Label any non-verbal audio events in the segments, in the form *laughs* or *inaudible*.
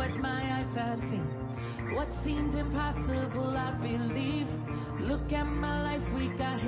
what my eyes have seen. What seemed impossible, I believe. Look at my life, we got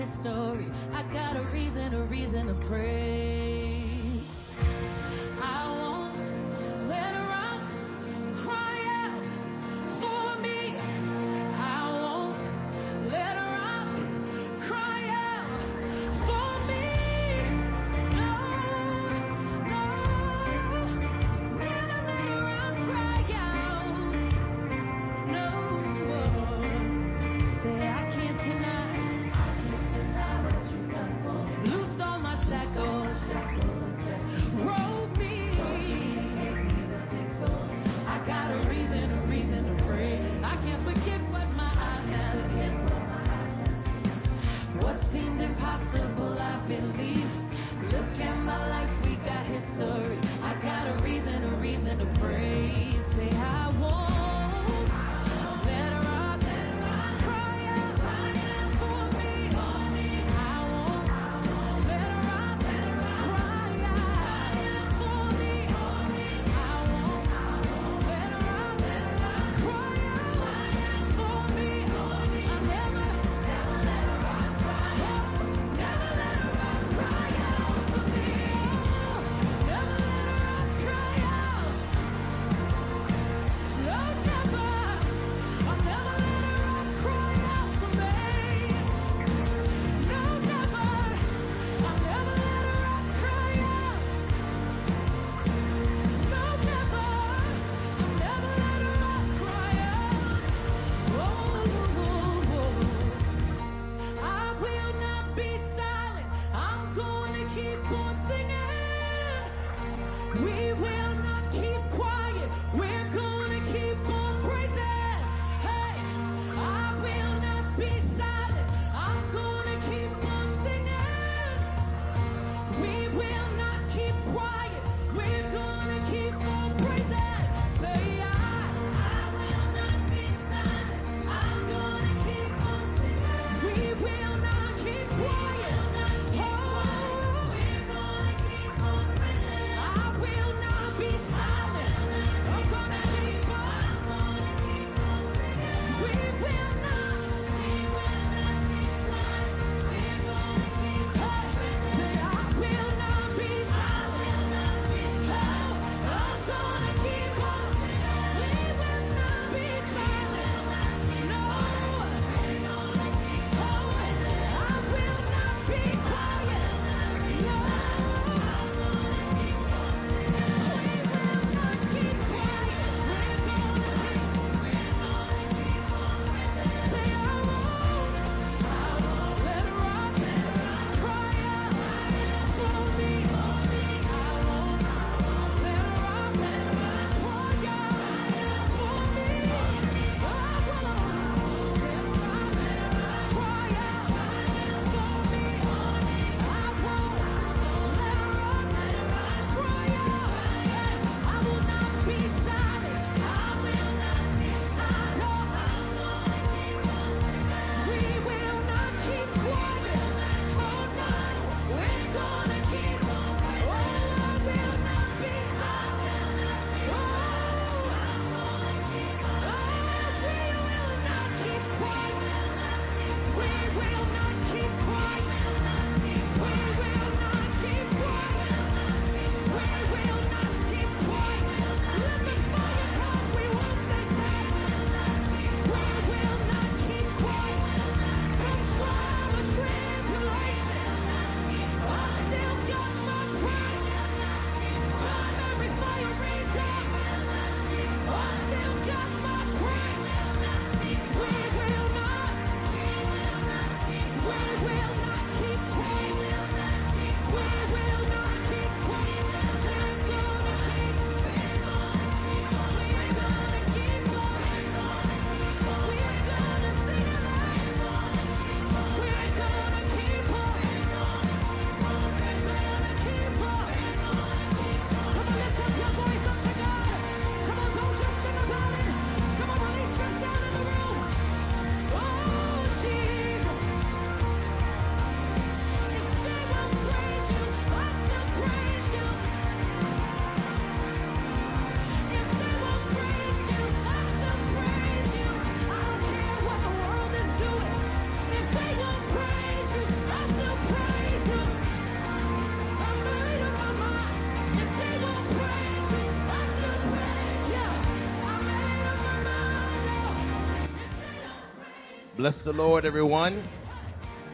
Bless the Lord, everyone.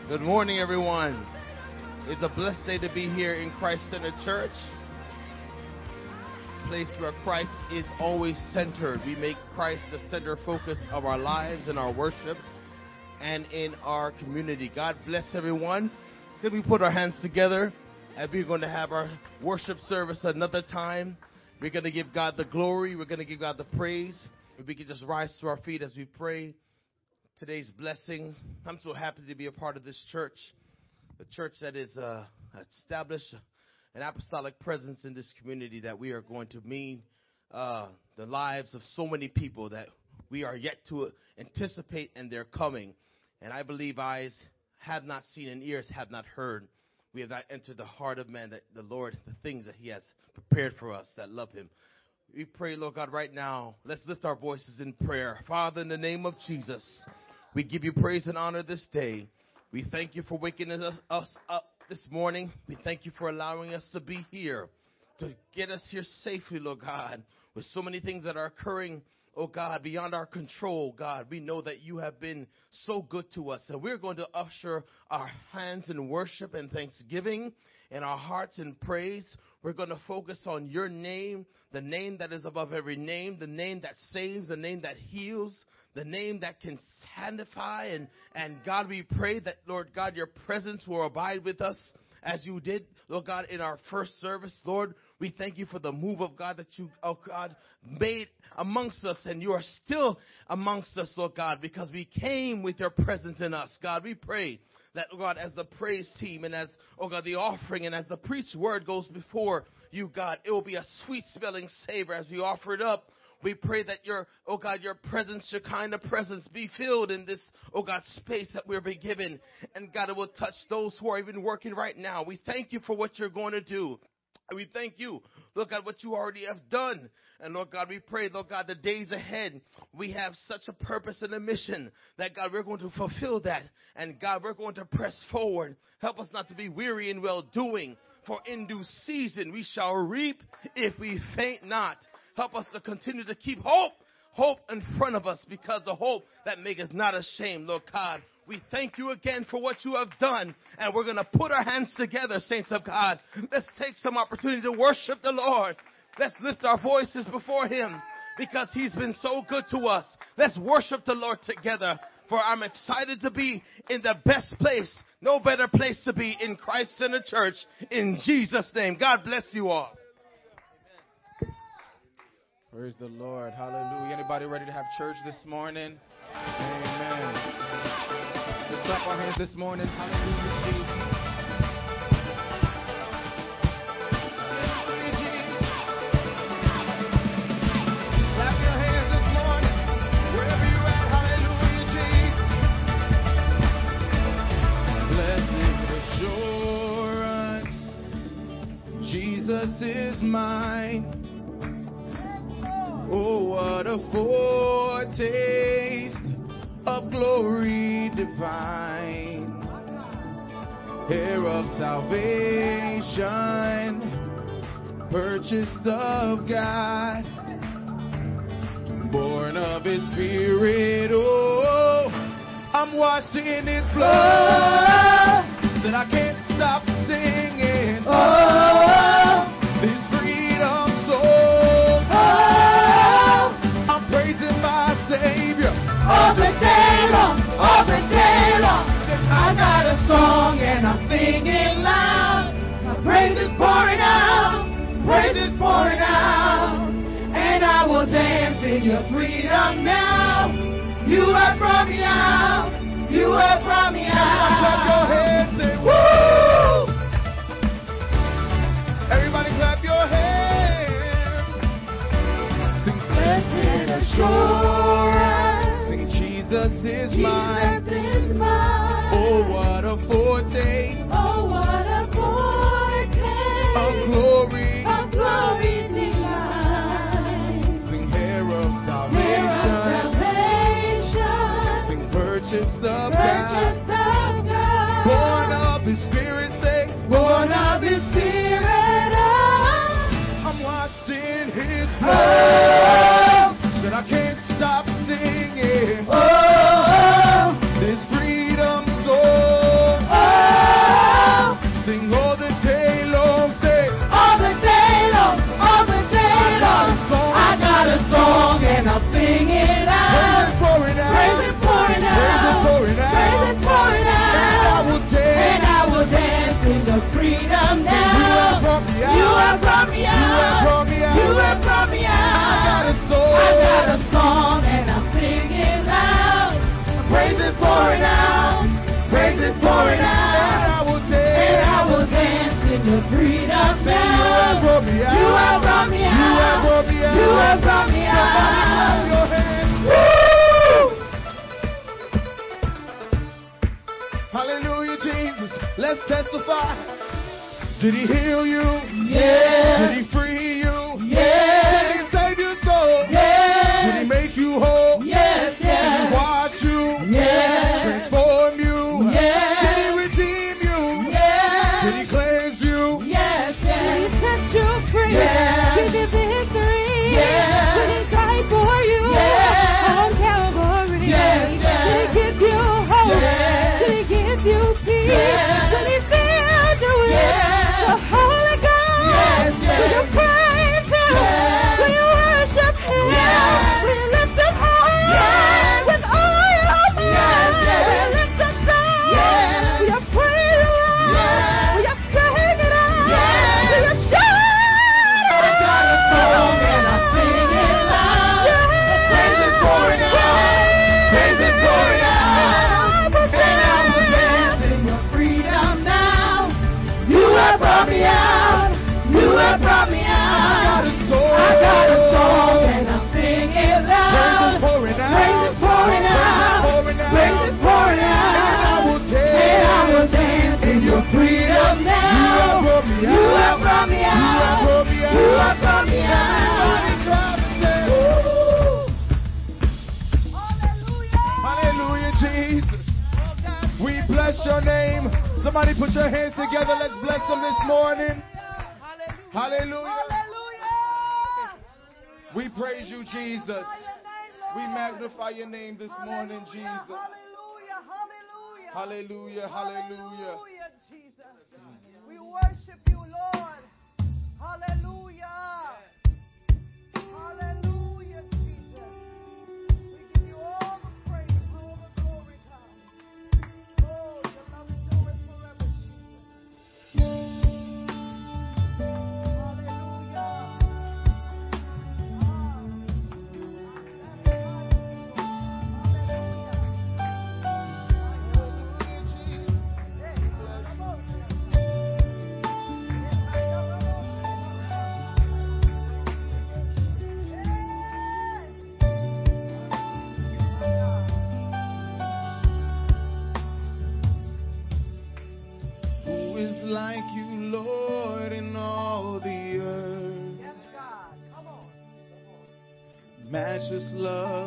Good morning, everyone. It's a blessed day to be here in Christ Center Church, place where Christ is always centered. We make Christ the center focus of our lives and our worship and in our community. God bless everyone. Can we put our hands together and we're going to have our worship service another time? We're going to give God the glory. We're going to give God the praise. If we can just rise to our feet as we pray today's blessings. I'm so happy to be a part of this church, a church that is uh, established an apostolic presence in this community that we are going to mean uh, the lives of so many people that we are yet to anticipate and they're coming. And I believe eyes have not seen and ears have not heard. We have not entered the heart of man that the Lord, the things that He has prepared for us that love Him. We pray, Lord God, right now. Let's lift our voices in prayer. Father, in the name of Jesus. We give you praise and honor this day. We thank you for waking us, us up this morning. We thank you for allowing us to be here, to get us here safely, Lord God, with so many things that are occurring, oh God, beyond our control, God. We know that you have been so good to us, and we're going to usher our hands in worship and thanksgiving and our hearts in praise. We're going to focus on your name, the name that is above every name, the name that saves, the name that heals, the name that can sanctify. And, and God, we pray that, Lord God, your presence will abide with us as you did, Lord God, in our first service. Lord, we thank you for the move of God that you, oh God, made amongst us and you are still amongst us, Lord God, because we came with your presence in us. God, we pray that, God, as the praise team and as, oh God, the offering and as the preached word goes before you, God, it will be a sweet smelling savor as we offer it up we pray that your, oh God, your presence, your kind of presence be filled in this, oh God, space that we're being given. And God, it will touch those who are even working right now. We thank you for what you're going to do. And we thank you, Lord God, what you already have done. And Lord God, we pray, Lord God, the days ahead, we have such a purpose and a mission that God, we're going to fulfill that. And God, we're going to press forward. Help us not to be weary in well doing. For in due season we shall reap if we faint not. Help us to continue to keep hope, hope in front of us because the hope that maketh not ashamed, Lord God. We thank you again for what you have done. And we're going to put our hands together, saints of God. Let's take some opportunity to worship the Lord. Let's lift our voices before Him because He's been so good to us. Let's worship the Lord together. For I'm excited to be in the best place, no better place to be in Christ in the church. In Jesus' name. God bless you all. Praise the Lord. Hallelujah. Anybody ready to have church this morning? Amen. Let's clap our hands this morning. Hallelujah, Jesus. Jesus is mine. Oh, what a foretaste of glory divine. Heir of salvation, purchased of God, born of His Spirit. Oh, I'm washed in His blood, that I can't stop singing. Oh. In your freedom now. You have brought me out, you have brought me out. Clap your hands, say woo! Everybody clap your hands. Sing blessed assurance. Sing Jesus is mine. Jesus is Let's testify. Did he heal you? Yeah. Did he love.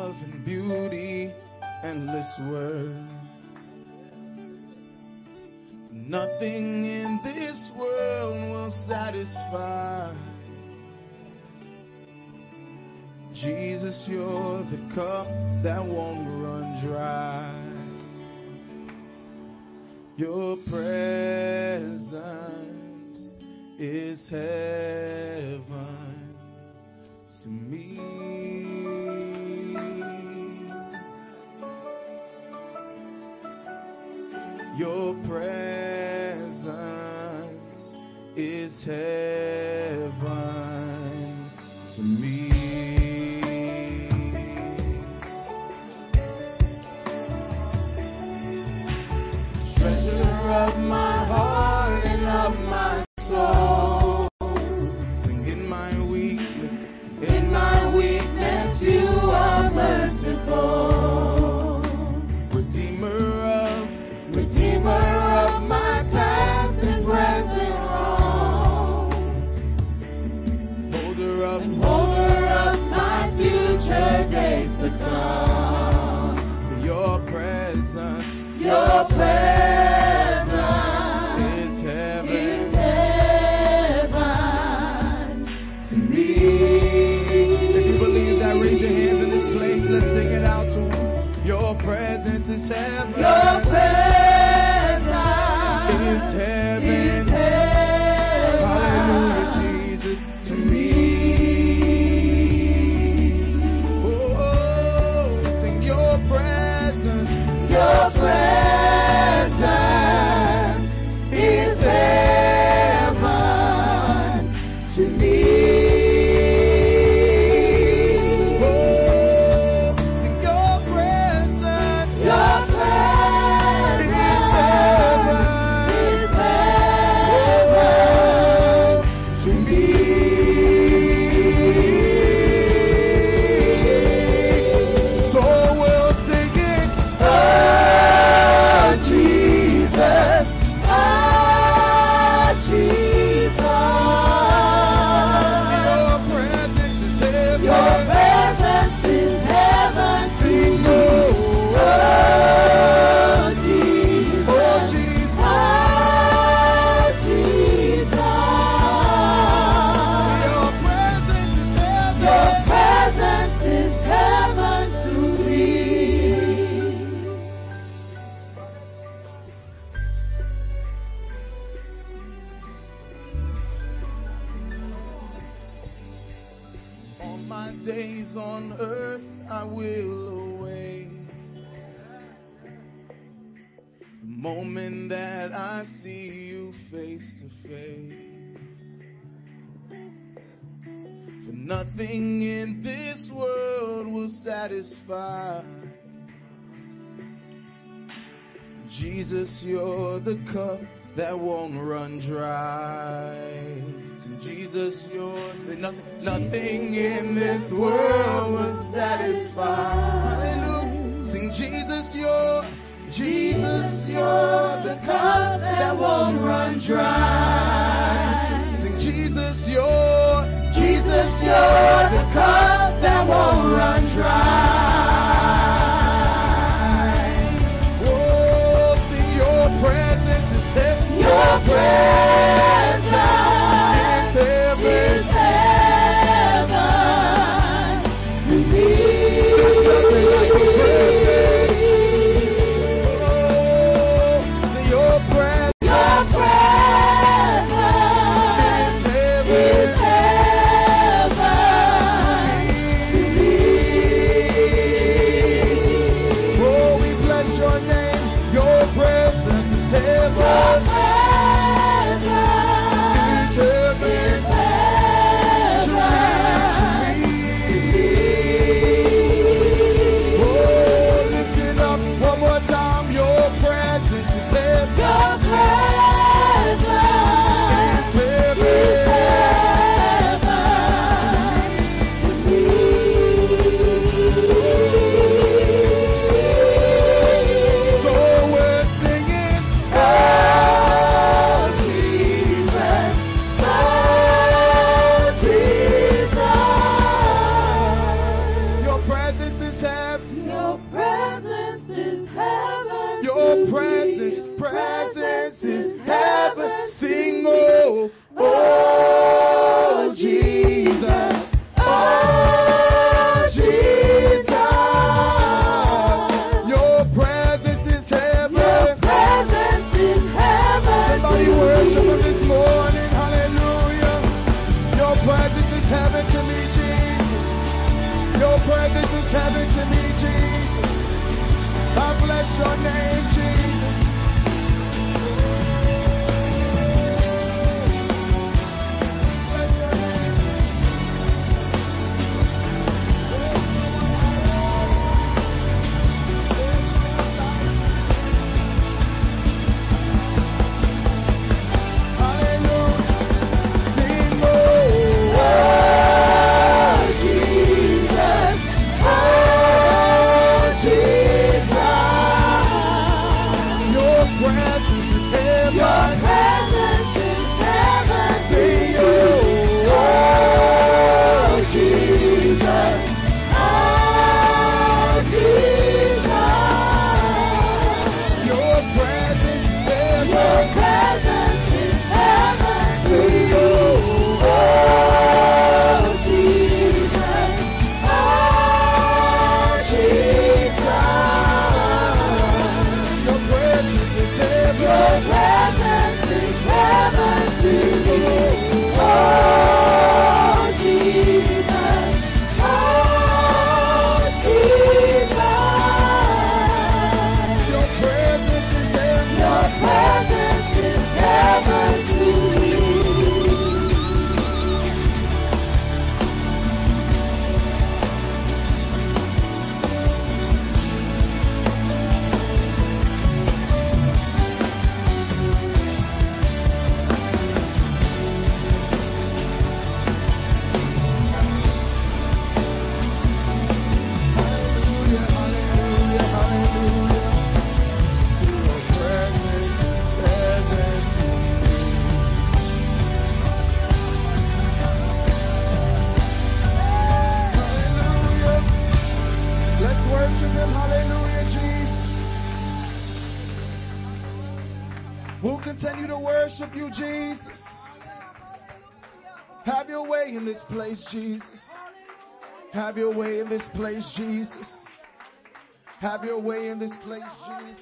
by. Jesus, you're the cup that won't run dry. To Jesus, yours, and nothing, nothing in this world will satisfy. Hallelujah. Sing Jesus, you're, Jesus, you're the cup that won't run dry. Sing Jesus, you're, Jesus, you're the cup that won't run dry. Jesus. Have your way in this place, Jesus.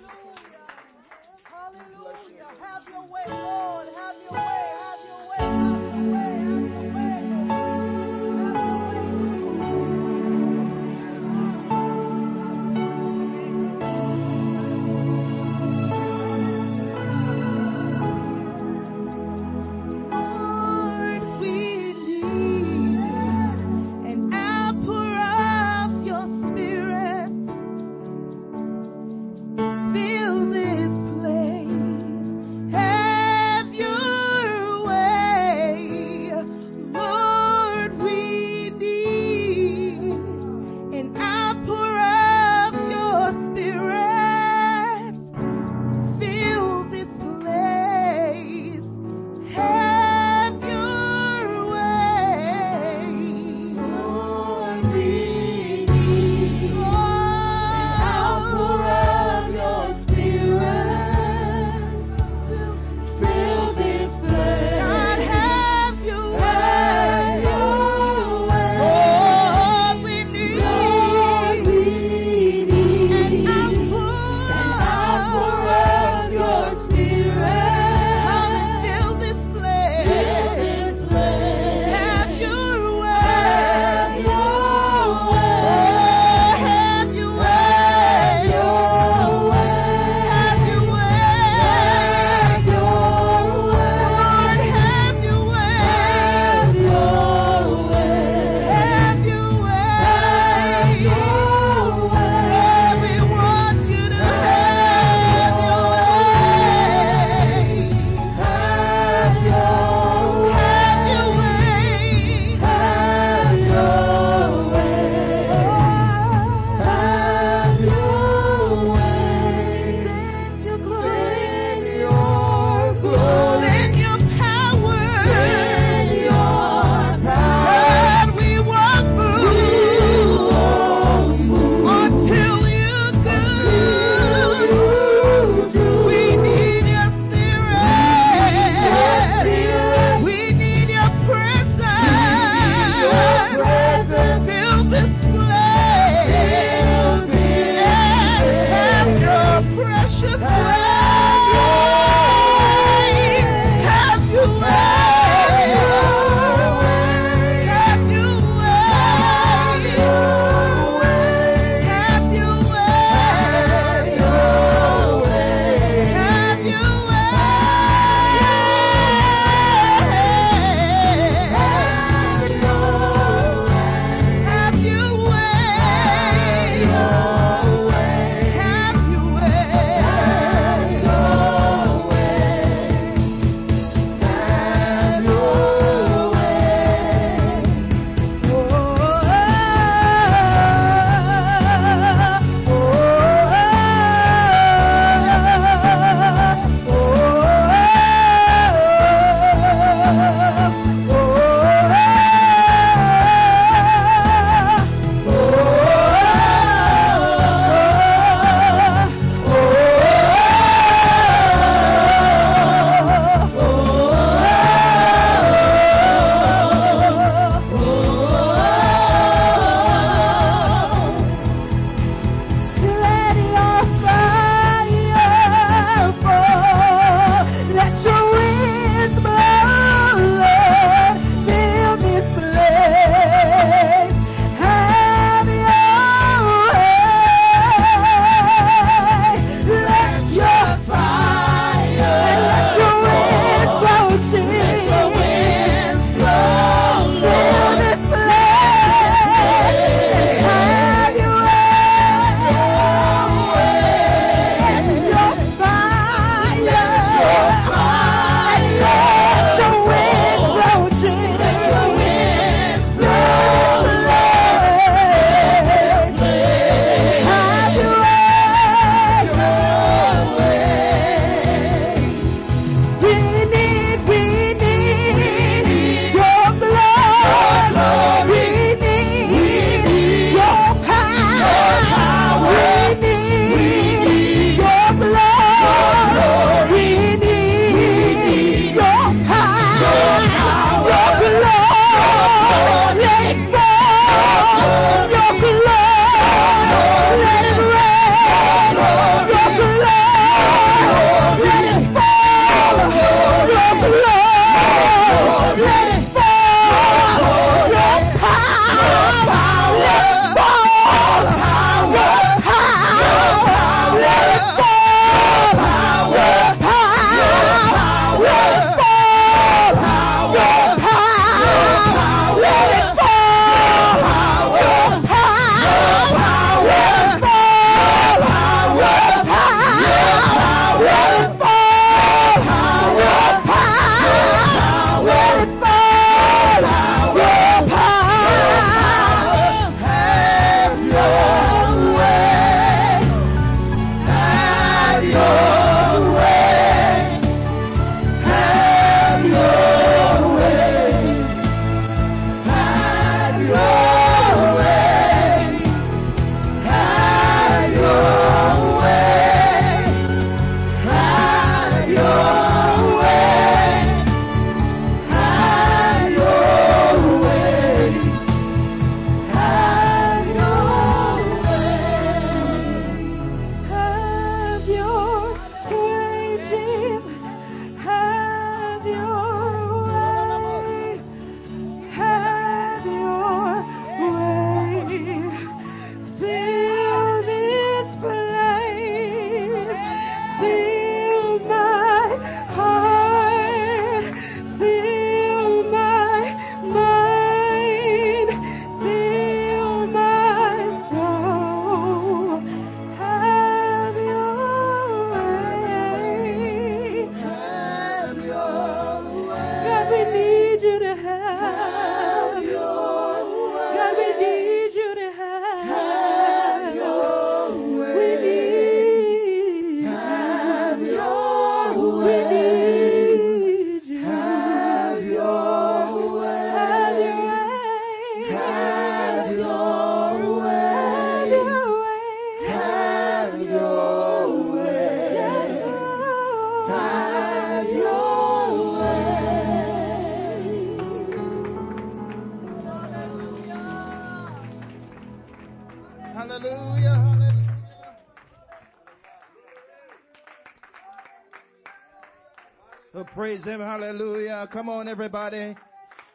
Praise Him. Hallelujah. Come on, everybody.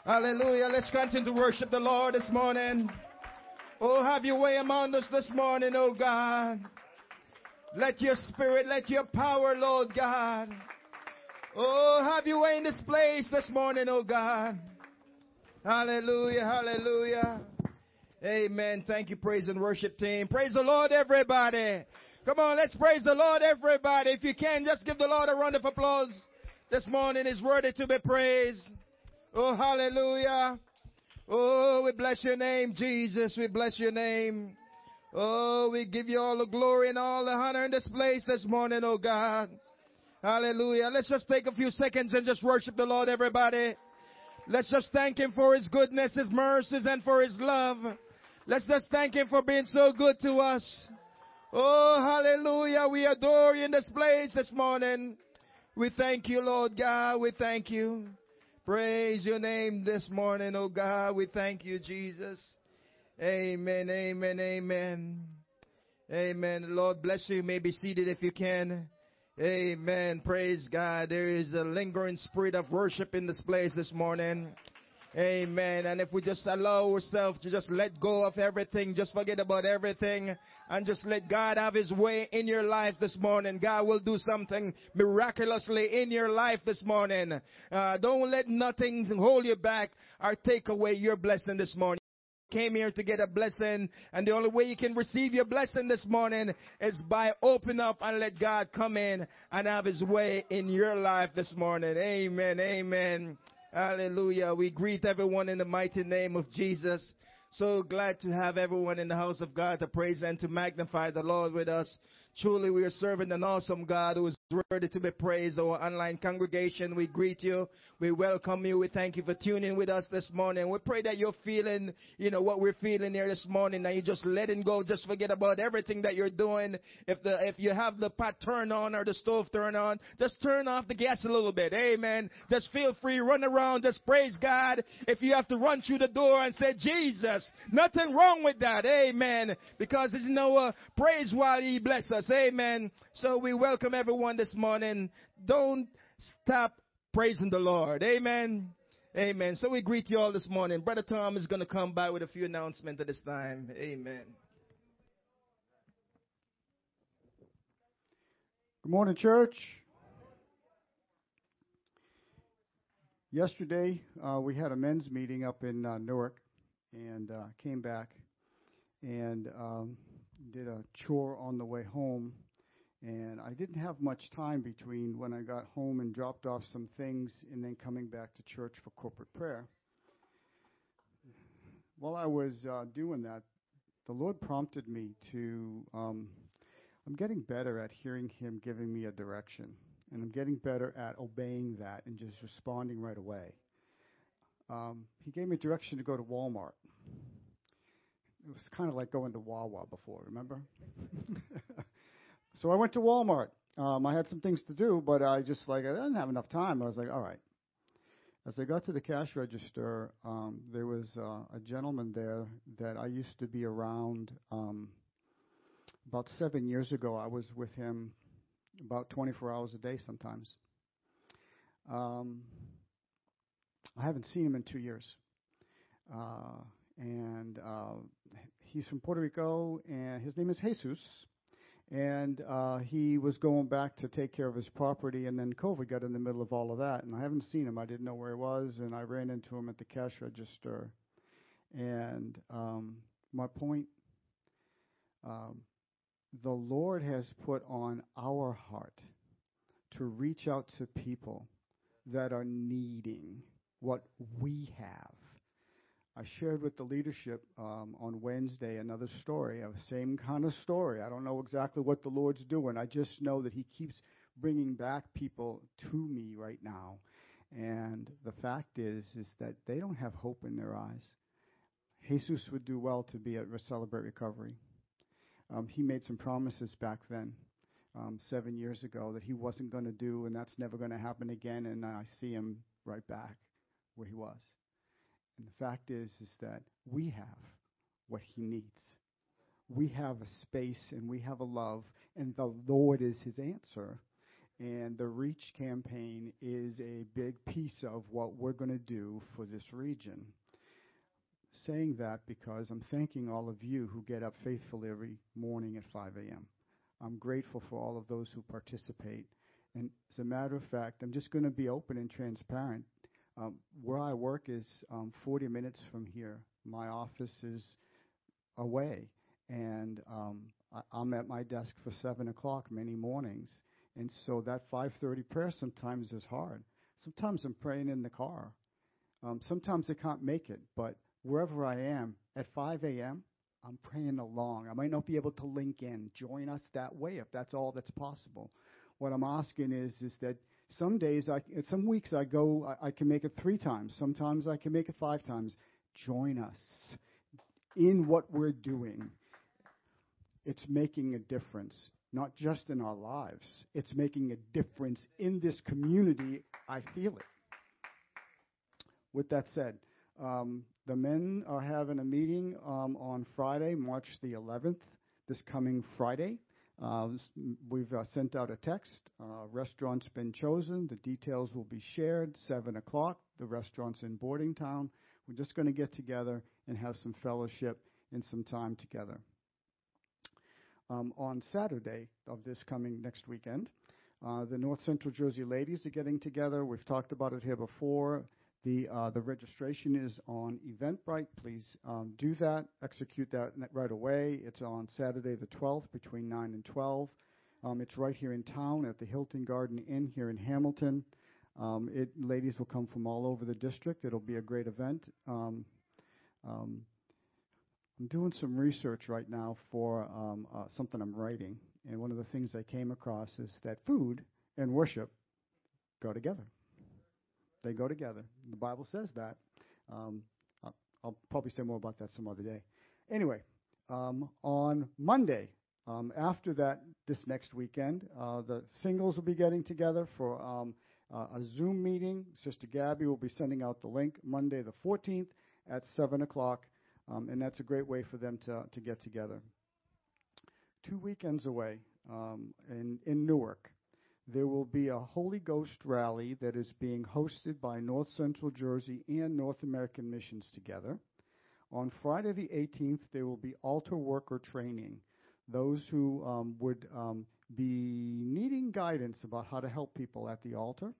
Hallelujah. Let's continue to worship the Lord this morning. Oh, have your way among us this morning, oh God. Let your spirit, let your power, Lord God. Oh, have your way in this place this morning, oh God. Hallelujah. Hallelujah. Amen. Thank you, praise and worship team. Praise the Lord, everybody. Come on, let's praise the Lord, everybody. If you can, just give the Lord a round of applause. This morning is worthy to be praised. Oh, hallelujah. Oh, we bless your name, Jesus. We bless your name. Oh, we give you all the glory and all the honor in this place this morning, oh God. Hallelujah. Let's just take a few seconds and just worship the Lord, everybody. Let's just thank Him for His goodness, His mercies, and for His love. Let's just thank Him for being so good to us. Oh, hallelujah. We adore you in this place this morning. We thank you, Lord God. We thank you. Praise your name this morning, oh God. We thank you, Jesus. Amen, amen, amen. Amen. Lord bless you. You may be seated if you can. Amen. Praise God. There is a lingering spirit of worship in this place this morning. Amen. And if we just allow ourselves to just let go of everything, just forget about everything, and just let God have His way in your life this morning, God will do something miraculously in your life this morning. Uh, don't let nothing hold you back or take away your blessing this morning came here to get a blessing and the only way you can receive your blessing this morning is by open up and let God come in and have his way in your life this morning. Amen. Amen. Hallelujah. We greet everyone in the mighty name of Jesus. So glad to have everyone in the house of God to praise and to magnify the Lord with us. Truly, we are serving an awesome God who is worthy to be praised. Our online congregation, we greet you. We welcome you. We thank you for tuning with us this morning. We pray that you're feeling, you know, what we're feeling here this morning. That you're just letting go. Just forget about everything that you're doing. If the, if you have the pot turned on or the stove turned on, just turn off the gas a little bit. Amen. Just feel free. Run around. Just praise God. If you have to run through the door and say, Jesus, nothing wrong with that. Amen. Because there's no uh, praise while He bless us. Amen. So we welcome everyone this morning. Don't stop praising the Lord. Amen. Amen. So we greet you all this morning. Brother Tom is going to come by with a few announcements at this time. Amen. Good morning, church. Yesterday, uh, we had a men's meeting up in uh, Newark and uh, came back and um, did a chore on the way home. And I didn't have much time between when I got home and dropped off some things and then coming back to church for corporate prayer. While I was uh, doing that, the Lord prompted me to. Um, I'm getting better at hearing Him giving me a direction, and I'm getting better at obeying that and just responding right away. Um, he gave me a direction to go to Walmart. It was kind of like going to Wawa before, remember? *laughs* so I went to Walmart. Um, I had some things to do, but I just like I didn't have enough time. I was like, all right. As I got to the cash register, um, there was uh, a gentleman there that I used to be around. Um, about seven years ago, I was with him about 24 hours a day sometimes. Um, I haven't seen him in two years. Uh, and uh, he's from Puerto Rico, and his name is Jesus. And uh, he was going back to take care of his property, and then COVID got in the middle of all of that. And I haven't seen him. I didn't know where he was, and I ran into him at the cash register. And um, my point um, the Lord has put on our heart to reach out to people that are needing what we have. I shared with the leadership um, on Wednesday another story, the same kind of story. I don't know exactly what the Lord's doing. I just know that He keeps bringing back people to me right now. And the fact is, is that they don't have hope in their eyes. Jesus would do well to be at Celebrate Recovery. Um, he made some promises back then, um, seven years ago, that he wasn't going to do, and that's never going to happen again. And I see him right back where he was. And the fact is, is that we have what he needs. We have a space and we have a love, and the Lord is his answer. And the REACH campaign is a big piece of what we're going to do for this region. Saying that because I'm thanking all of you who get up faithfully every morning at 5 a.m. I'm grateful for all of those who participate. And as a matter of fact, I'm just going to be open and transparent. Um, where I work is um, 40 minutes from here. My office is away, and um, I, I'm at my desk for seven o'clock many mornings, and so that 5:30 prayer sometimes is hard. Sometimes I'm praying in the car. Um, sometimes I can't make it, but wherever I am at 5 a.m., I'm praying along. I might not be able to link in. Join us that way if that's all that's possible. What I'm asking is is that some days, I, some weeks I go, I, I can make it three times. Sometimes I can make it five times. Join us in what we're doing. It's making a difference, not just in our lives. It's making a difference in this community. I feel it. With that said, um, the men are having a meeting um, on Friday, March the 11th, this coming Friday. Uh, we've uh, sent out a text. Uh, restaurant's been chosen. The details will be shared. Seven o'clock. The restaurant's in Bordentown. We're just going to get together and have some fellowship and some time together. Um, on Saturday of this coming next weekend, uh, the North Central Jersey ladies are getting together. We've talked about it here before. The uh, the registration is on Eventbrite. Please um, do that. Execute that right away. It's on Saturday the 12th between 9 and 12. Um, it's right here in town at the Hilton Garden Inn here in Hamilton. Um, it, ladies will come from all over the district. It'll be a great event. Um, um, I'm doing some research right now for um, uh, something I'm writing, and one of the things I came across is that food and worship go together. They go together. The Bible says that. Um, I'll, I'll, probably say more about that some other day. Anyway, um, on Monday, um, after that, this next weekend, uh, the singles will be getting together for uh, a Zoom meeting. Sister Gabby will be sending out the link Monday the 14th at 7 o'clock, um, and that's a great way for them to, to get together. Two weekends away um, in, in Newark, there will be a Holy Ghost rally that is being hosted by North Central Jersey and North American Missions together. On Friday the 18th, there will be altar worker training. Those who um, would um, be needing guidance about how to help people at the altar.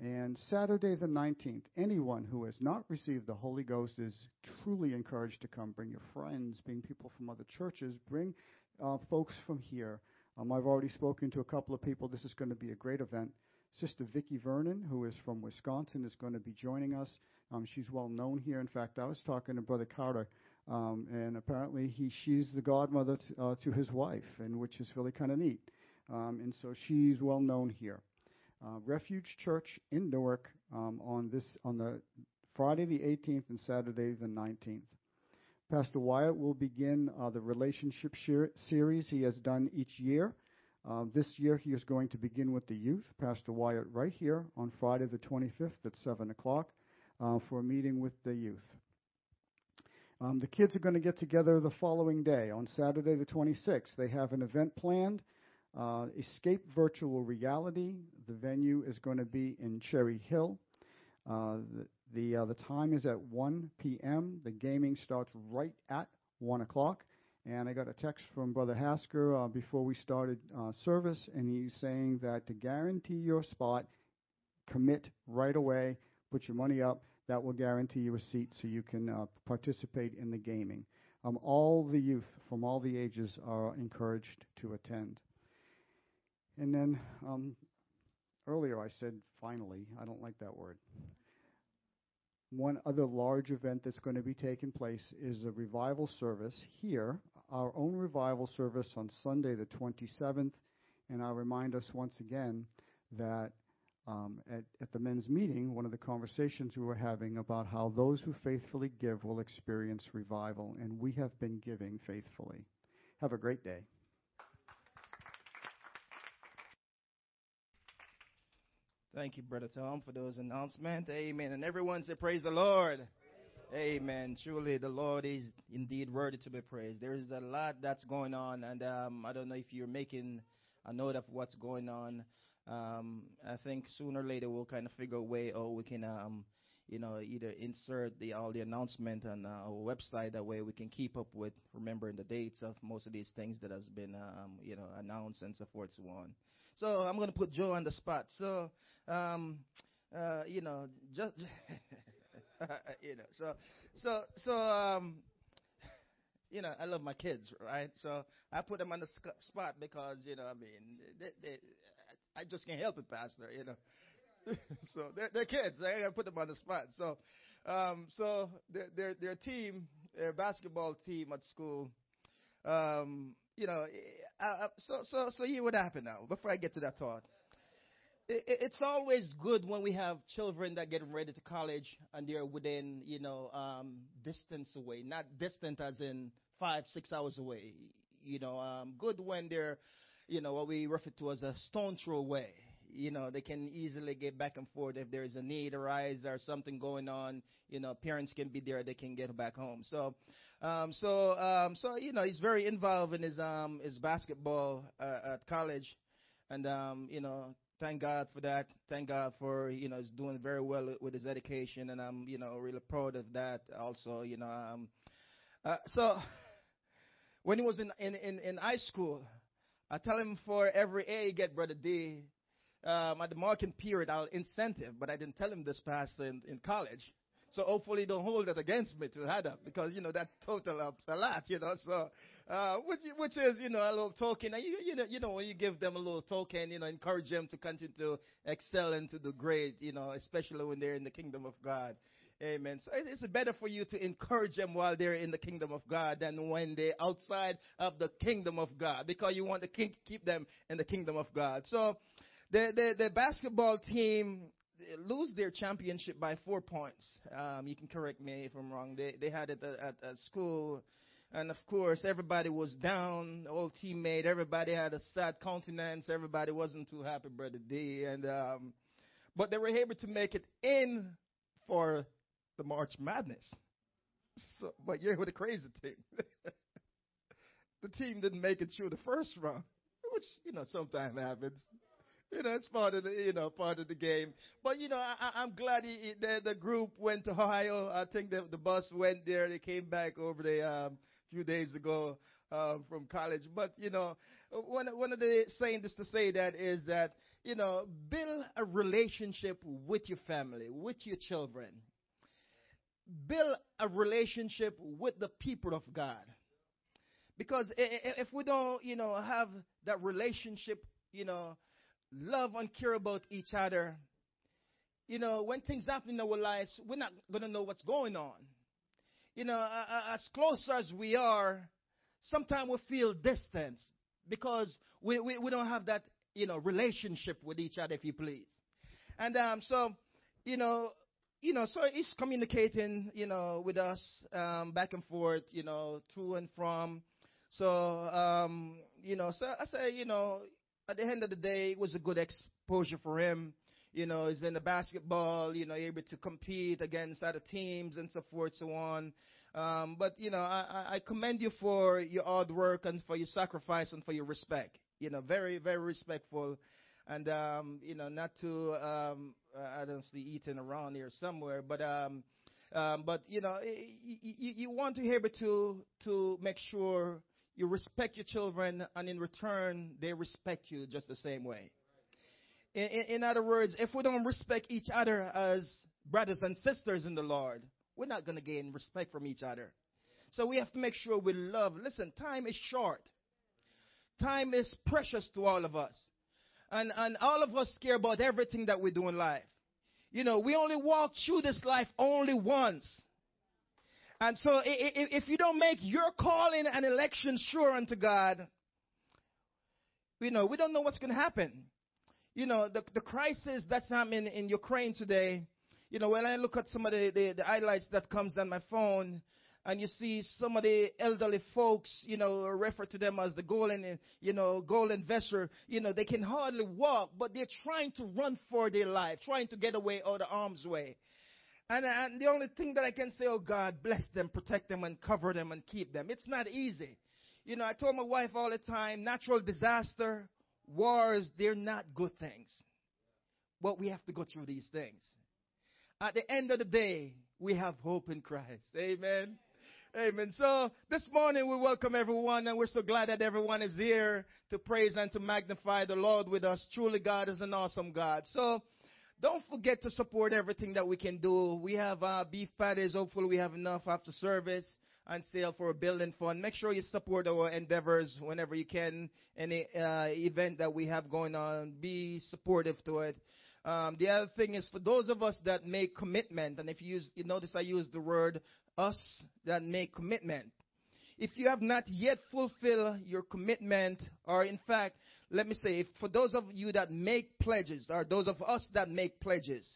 And Saturday the 19th, anyone who has not received the Holy Ghost is truly encouraged to come. Bring your friends, bring people from other churches, bring uh, folks from here. Um, I've already spoken to a couple of people. This is going to be a great event. Sister Vicki Vernon, who is from Wisconsin, is going to be joining us. Um, she's well known here. In fact, I was talking to Brother Carter, um, and apparently he she's the godmother to, uh, to his wife, and which is really kind of neat. Um, and so she's well known here. Uh, Refuge Church in Newark um, on this on the Friday the 18th and Saturday the 19th. Pastor Wyatt will begin uh, the relationship series he has done each year. Uh, this year he is going to begin with the youth. Pastor Wyatt right here on Friday the 25th at 7 o'clock uh, for a meeting with the youth. Um, the kids are going to get together the following day on Saturday the 26th. They have an event planned. Uh, Escape Virtual Reality. The venue is going to be in Cherry Hill. Uh, the, uh, the time is at 1 p.m. The gaming starts right at 1 o'clock. And I got a text from Brother Hasker uh, before we started uh, service, and he's saying that to guarantee your spot, commit right away, put your money up. That will guarantee you a seat so you can uh, participate in the gaming. Um, all the youth from all the ages are encouraged to attend. And then um, earlier I said finally. I don't like that word. One other large event that's going to be taking place is a revival service here, our own revival service on Sunday, the 27th. And I'll remind us once again that um, at, at the men's meeting, one of the conversations we were having about how those who faithfully give will experience revival, and we have been giving faithfully. Have a great day. Thank you, Brother Tom, for those announcements. Amen. And everyone say, Praise the Lord. Amen. Truly, the Lord is indeed worthy to be praised. There is a lot that's going on, and um, I don't know if you're making a note of what's going on. Um, I think sooner or later we'll kind of figure a way, or we can, um, you know, either insert the all the announcement on uh, our website. That way we can keep up with remembering the dates of most of these things that has been, um, you know, announced and so forth, so on. So I'm going to put Joe on the spot. So, um, uh, you know, just, *laughs* you know, so, so, so, um, you know, I love my kids, right? So I put them on the spot because, you know, I mean, they, they, I just can't help it, Pastor, you know. *laughs* so they're, they're kids. I gotta put them on the spot. So, um, so their, their, their team, their basketball team at school, um, you know, I, I, so, so, so here what happened now, before I get to that thought. It, it's always good when we have children that get ready to college and they're within, you know, um, distance away. Not distant as in five, six hours away. You know, um, good when they're, you know, what we refer to as a stone throw away. You know, they can easily get back and forth if there's a need arise or something going on. You know, parents can be there; they can get back home. So, um, so, um, so you know, he's very involved in his um his basketball uh, at college, and um, you know, thank God for that. Thank God for you know he's doing very well with his education, and I'm you know really proud of that. Also, you know, um, uh, so when he was in in in, in high school, I tell him for every A you get, brother D, um, at the marking period, I'll incentive, but I didn't tell him this past in, in college. So hopefully don't hold it against me to add up because, you know, that total up a lot, you know, so, uh, which, which is, you know, a little token. You, you know, you know, when you give them a little token, you know, encourage them to continue to excel and to do great, you know, especially when they're in the kingdom of God. Amen. So it's better for you to encourage them while they're in the kingdom of God than when they're outside of the kingdom of God because you want to keep them in the kingdom of God. So the, the, the basketball team lose their championship by four points. Um, you can correct me if I'm wrong. They, they had it at, at, at school. And of course, everybody was down, old teammate. Everybody had a sad countenance. Everybody wasn't too happy, Brother D. And, um, but they were able to make it in for the March Madness. So, but here's the crazy thing. *laughs* the team didn't make it through the first round, which, you know, sometimes happens. You know, it's part of the, you know, part of the game. But, you know, I, I'm glad he, the, the group went to Ohio. I think the, the bus went there. They came back over the, um, few days ago, um, from college. But, you know, one, one of the just to say that is that, you know, build a relationship with your family, with your children build a relationship with the people of God. Because if we don't, you know, have that relationship, you know, love and care about each other, you know, when things happen in our lives, we're not going to know what's going on. You know, as close as we are, sometimes we feel distance because we, we, we don't have that, you know, relationship with each other, if you please. And um, so, you know, you know, so he's communicating, you know, with us um, back and forth, you know, to and from. So, um, you know, so I say, you know, at the end of the day, it was a good exposure for him. You know, he's in the basketball, you know, able to compete against other teams and so forth, so on. Um, but you know, I, I commend you for your hard work and for your sacrifice and for your respect. You know, very, very respectful and um, you know, not to um, I don't see eating around here somewhere, but um, um, but you know, you, you want to be able to to make sure you respect your children, and in return, they respect you just the same way. In, in, in other words, if we don't respect each other as brothers and sisters in the Lord, we're not going to gain respect from each other. So we have to make sure we love. Listen, time is short. Time is precious to all of us. And, and all of us care about everything that we do in life. You know, we only walk through this life only once. And so if you don't make your calling and election sure unto God, you know, we don't know what's going to happen. You know, the, the crisis that's happening in Ukraine today, you know, when I look at some of the, the, the highlights that comes on my phone, and you see some of the elderly folks, you know, refer to them as the golden, you know, golden vessel. You know, they can hardly walk, but they're trying to run for their life, trying to get away out of arm's way. And, uh, and the only thing that I can say, oh God, bless them, protect them, and cover them and keep them. It's not easy. You know, I told my wife all the time, natural disaster, wars, they're not good things. But we have to go through these things. At the end of the day, we have hope in Christ. Amen. Amen. So this morning we welcome everyone and we're so glad that everyone is here to praise and to magnify the Lord with us. Truly God is an awesome God. So don't forget to support everything that we can do. We have uh, beef patties. Hopefully we have enough after service and sale for a building fund. Make sure you support our endeavors whenever you can. Any uh, event that we have going on, be supportive to it. Um, the other thing is for those of us that make commitment, and if you use, you notice I use the word us that make commitment. If you have not yet fulfilled your commitment, or in fact, let me say, for those of you that make pledges, or those of us that make pledges,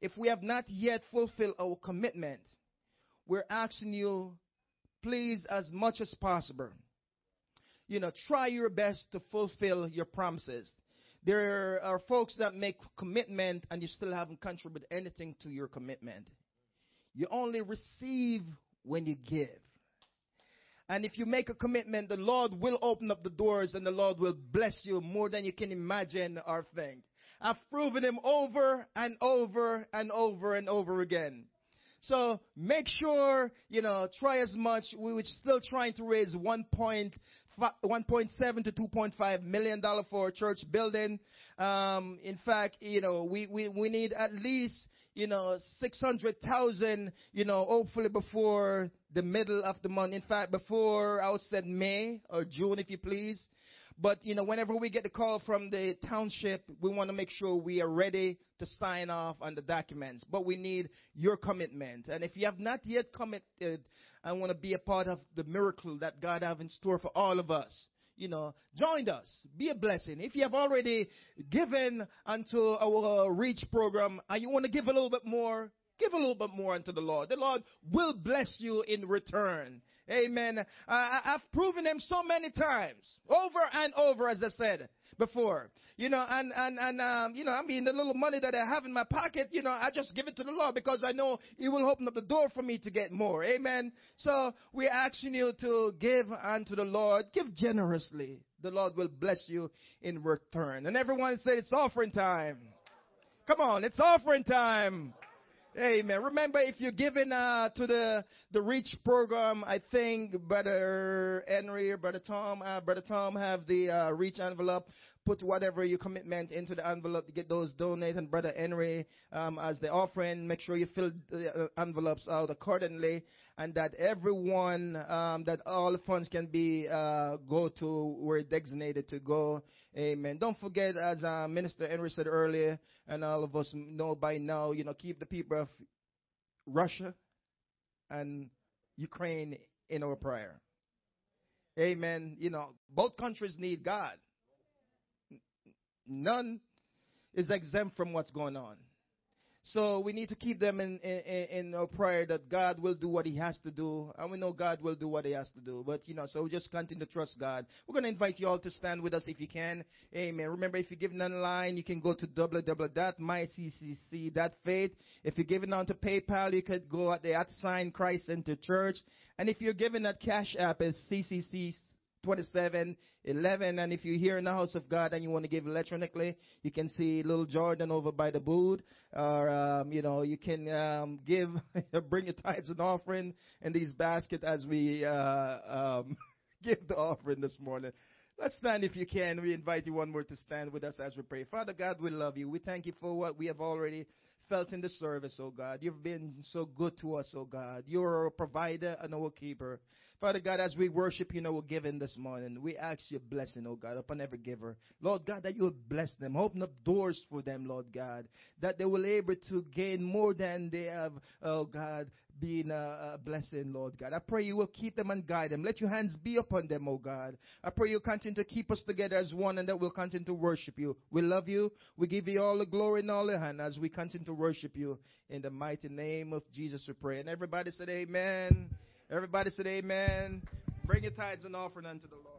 if we have not yet fulfilled our commitment, we're asking you, please, as much as possible, you know, try your best to fulfill your promises. There are folks that make commitment and you still haven't contributed anything to your commitment. You only receive when you give. And if you make a commitment, the Lord will open up the doors and the Lord will bless you more than you can imagine or think. I've proven him over and over and over and over again. So make sure, you know, try as much. We were still trying to raise 1.7 to 2.5 million dollar for a church building. Um, in fact, you know, we, we, we need at least you know, 600,000, you know, hopefully before the middle of the month. In fact, before I would say May or June, if you please. But, you know, whenever we get the call from the township, we want to make sure we are ready to sign off on the documents. But we need your commitment. And if you have not yet committed and want to be a part of the miracle that God have in store for all of us, you know, join us. Be a blessing. If you have already given unto our Reach program and you want to give a little bit more, give a little bit more unto the Lord. The Lord will bless you in return. Amen. I, I've proven him so many times, over and over, as I said before. You know, and, and, and, um, you know, I mean, the little money that I have in my pocket, you know, I just give it to the Lord because I know He will open up the door for me to get more. Amen. So we're asking you to give unto the Lord. Give generously. The Lord will bless you in return. And everyone said it's offering time. Come on, it's offering time. Amen. Remember, if you're giving uh, to the the Reach program, I think Brother Henry or Brother Tom, uh, Brother Tom have the uh, Reach envelope put whatever your commitment into the envelope to get those donated. And Brother Henry, um, as the offering, make sure you fill the uh, envelopes out accordingly, and that everyone, um, that all funds can be uh, go to where designated to go. Amen. Don't forget, as uh, Minister Henry said earlier, and all of us know by now, you know, keep the people of Russia and Ukraine in our prayer. Amen. You know, both countries need God. None is exempt from what's going on. So we need to keep them in, in, in our prayer that God will do what He has to do, and we know God will do what He has to do. But you know, so we just continue to trust God. We're going to invite you all to stand with us if you can. Amen. Remember, if you're giving online, you can go to www.myccc.faith. If you're giving on to PayPal, you could go at the at sign Christ Center Church. And if you're giving at Cash App, it's CCC 27 11. And if you're here in the house of God and you want to give electronically, you can see little Jordan over by the booth. Or, um, you know, you can um, give, *laughs* bring your tithes and offering in these baskets as we uh, um, *laughs* give the offering this morning. Let's stand if you can. We invite you one more to stand with us as we pray. Father God, we love you. We thank you for what we have already felt in the service, oh God. You've been so good to us, oh God. You're a provider and our keeper. Father God, as we worship you in our giving this morning, we ask your blessing, oh God, upon every giver. Lord God, that you will bless them. Open up doors for them, Lord God. That they will able to gain more than they have, oh God, been a, blessing, Lord God. I pray you will keep them and guide them. Let your hands be upon them, oh God. I pray you continue to keep us together as one and that we'll continue to worship you. We love you. We give you all the glory and all the honor as we continue to worship you. In the mighty name of Jesus we pray. And everybody said amen. Everybody said amen. Bring your tithes and offering unto the Lord.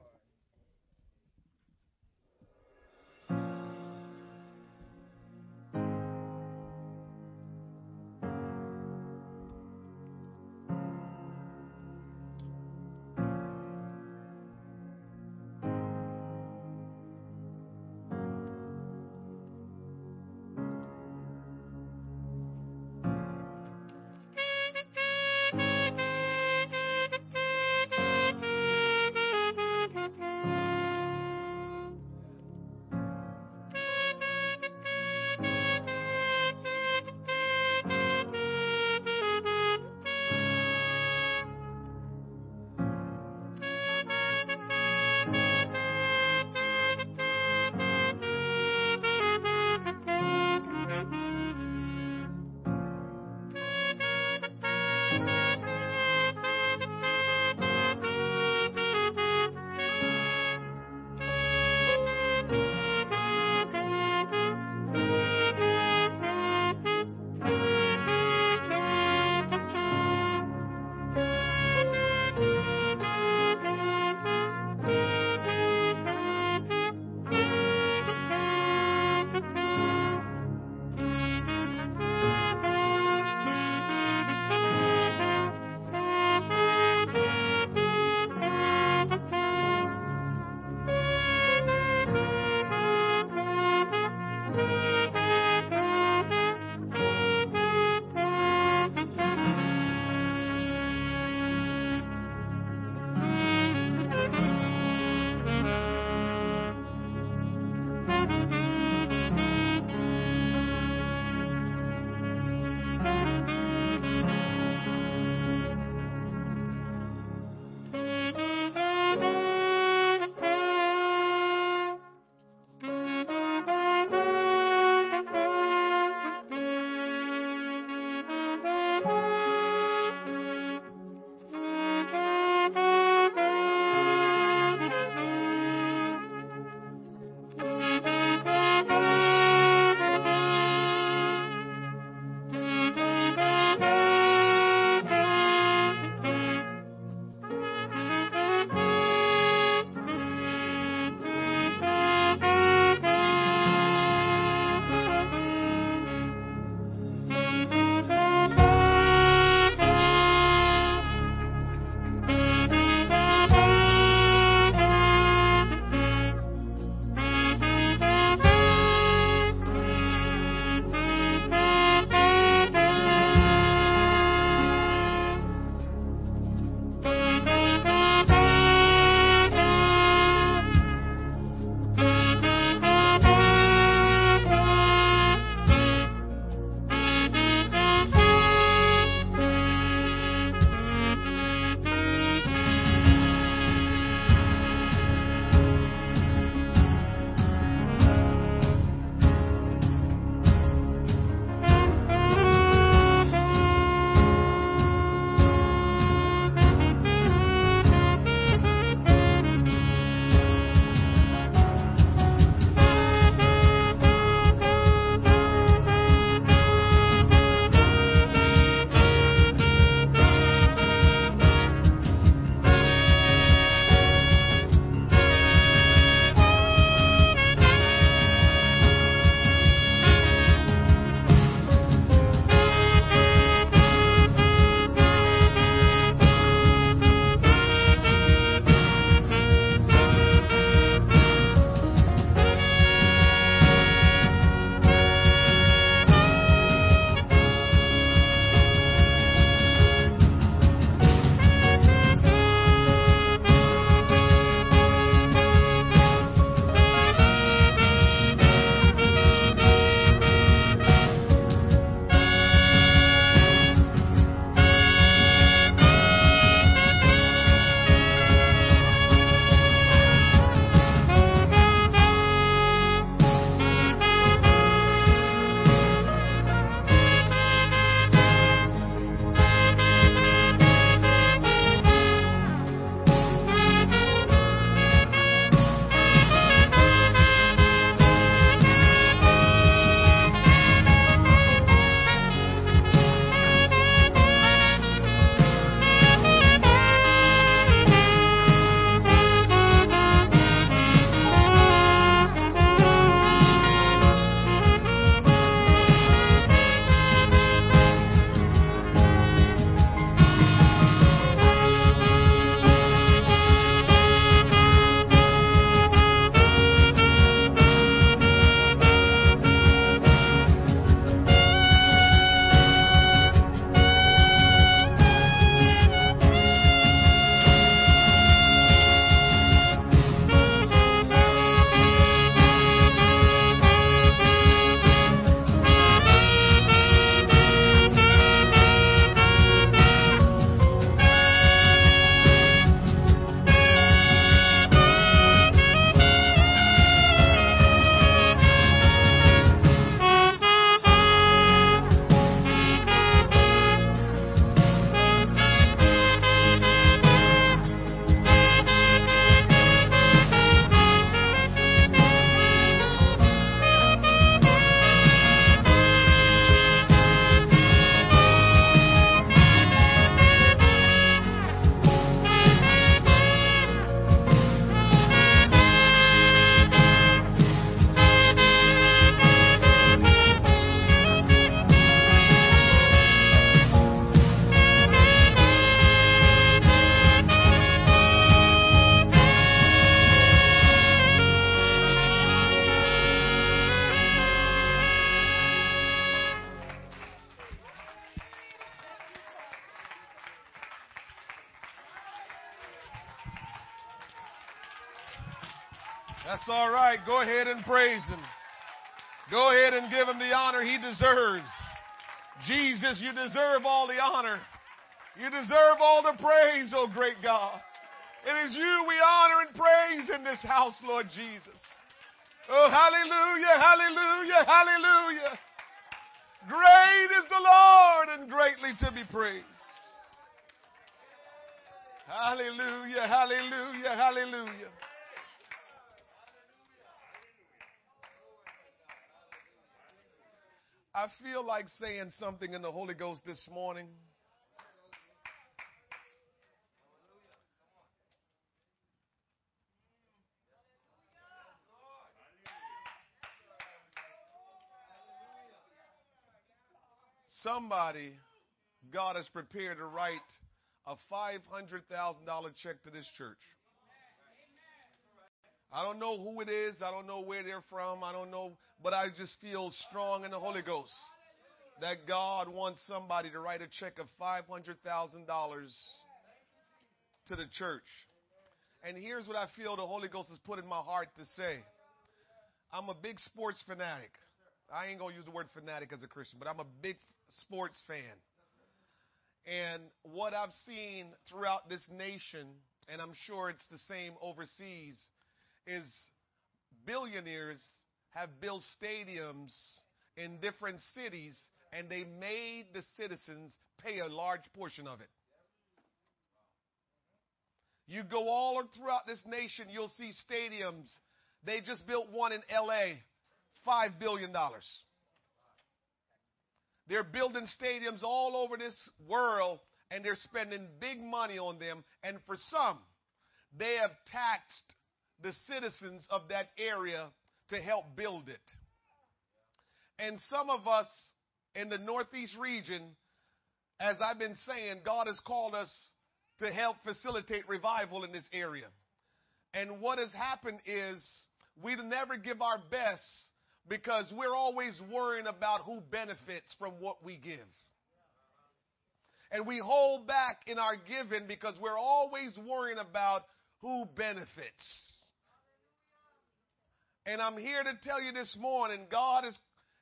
That's all right. Go ahead and praise him. Go ahead and give him the honor he deserves. Jesus, you deserve all the honor. You deserve all the praise, oh great God. It is you we honor and praise in this house, Lord Jesus. Oh, hallelujah, hallelujah, hallelujah. Great is the Lord and greatly to be praised. Hallelujah, hallelujah, hallelujah. I feel like saying something in the Holy Ghost this morning. Somebody, God has prepared to write a $500,000 check to this church. I don't know who it is. I don't know where they're from. I don't know, but I just feel strong in the Holy Ghost that God wants somebody to write a check of $500,000 to the church. And here's what I feel the Holy Ghost has put in my heart to say. I'm a big sports fanatic. I ain't going to use the word fanatic as a Christian, but I'm a big sports fan. And what I've seen throughout this nation, and I'm sure it's the same overseas, is billionaires have built stadiums in different cities and they made the citizens pay a large portion of it. You go all throughout this nation, you'll see stadiums. They just built one in LA, $5 billion. They're building stadiums all over this world and they're spending big money on them. And for some, they have taxed the citizens of that area to help build it. And some of us in the Northeast region, as I've been saying, God has called us to help facilitate revival in this area. And what has happened is we never give our best because we're always worrying about who benefits from what we give. And we hold back in our giving because we're always worrying about who benefits. And I'm here to tell you this morning, God has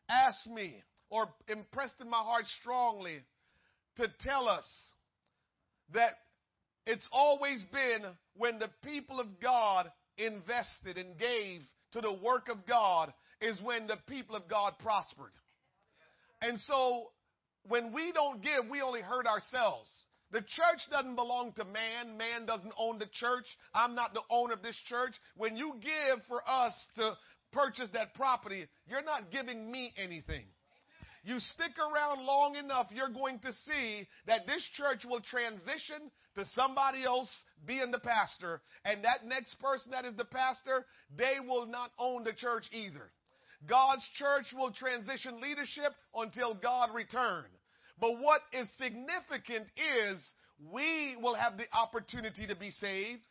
asked me or impressed in my heart strongly to tell us that it's always been when the people of God invested and gave to the work of God is when the people of God prospered. And so when we don't give, we only hurt ourselves. The church doesn't belong to man. Man doesn't own the church. I'm not the owner of this church. When you give for us to purchase that property, you're not giving me anything. You stick around long enough, you're going to see that this church will transition to somebody else being the pastor. And that next person that is the pastor, they will not own the church either. God's church will transition leadership until God return. But what is significant is we will have the opportunity to be saved.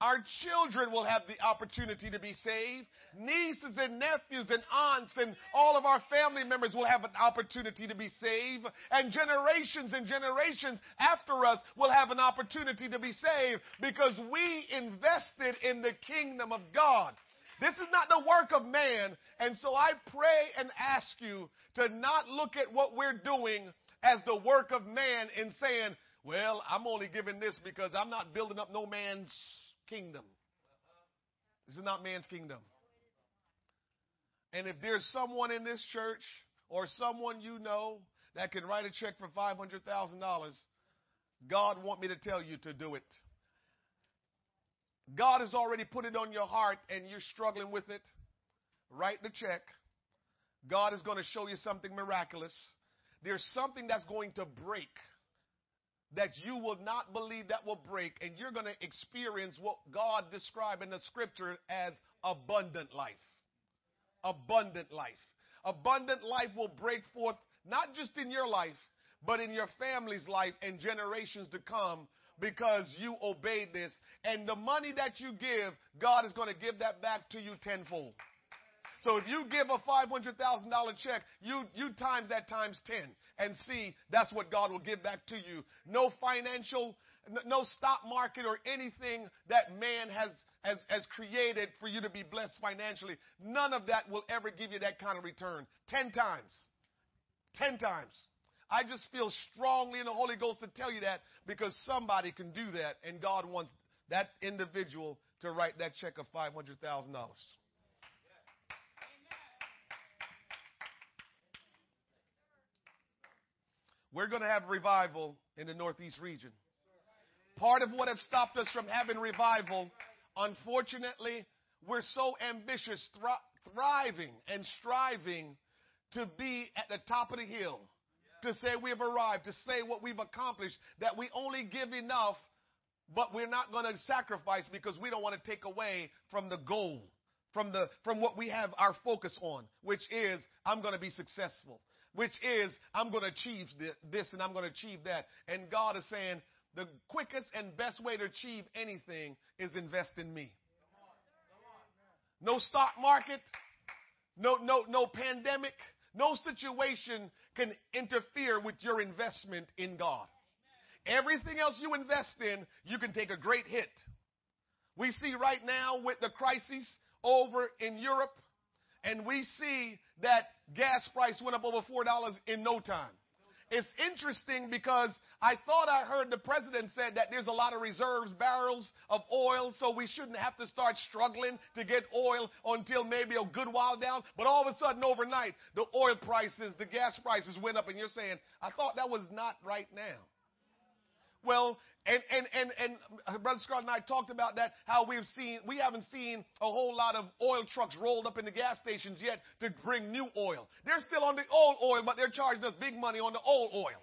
Our children will have the opportunity to be saved. Nieces and nephews and aunts and all of our family members will have an opportunity to be saved. And generations and generations after us will have an opportunity to be saved because we invested in the kingdom of God. This is not the work of man. And so I pray and ask you to not look at what we're doing as the work of man and saying, well, I'm only giving this because I'm not building up no man's kingdom. This is not man's kingdom. And if there's someone in this church or someone you know that can write a check for $500,000, God want me to tell you to do it. God has already put it on your heart and you're struggling with it. Write the check. God is going to show you something miraculous. There's something that's going to break that you will not believe that will break, and you're going to experience what God described in the scripture as abundant life. Abundant life. Abundant life will break forth not just in your life, but in your family's life and generations to come because you obeyed this. And the money that you give, God is going to give that back to you tenfold. So if you give a $500,000 check, you, you times that times 10 and see that's what God will give back to you. No financial no stock market or anything that man has, has, has created for you to be blessed financially. None of that will ever give you that kind of return. Ten times. Ten times. I just feel strongly in the Holy Ghost to tell you that because somebody can do that and God wants that individual to write that check of $500,000. We're going to have revival in the Northeast region. Part of what has stopped us from having revival, unfortunately, we're so ambitious, thri- thriving and striving to be at the top of the hill, to say we have arrived, to say what we've accomplished, that we only give enough, but we're not going to sacrifice because we don't want to take away from the goal, from the from what we have our focus on, which is I'm going to be successful, which is I'm going to achieve this and I'm going to achieve that. And God is saying the quickest and best way to achieve anything is invest in me. No stock market, no no no pandemic, no situation can interfere with your investment in God. Everything else you invest in, you can take a great hit. We see right now with the crisis over in Europe, and we see that gas price went up over $4 in no time. It's interesting because I thought I heard the president said that there's a lot of reserves, barrels of oil, so we shouldn't have to start struggling to get oil until maybe a good while down. But all of a sudden, overnight, the oil prices, the gas prices went up, and you're saying, I thought that was not right now. Well, and, and, and, and Brother Scott and I talked about that, how we've seen, we haven't seen a whole lot of oil trucks rolled up in the gas stations yet to bring new oil. They're still on the old oil, but they're charging us big money on the old oil.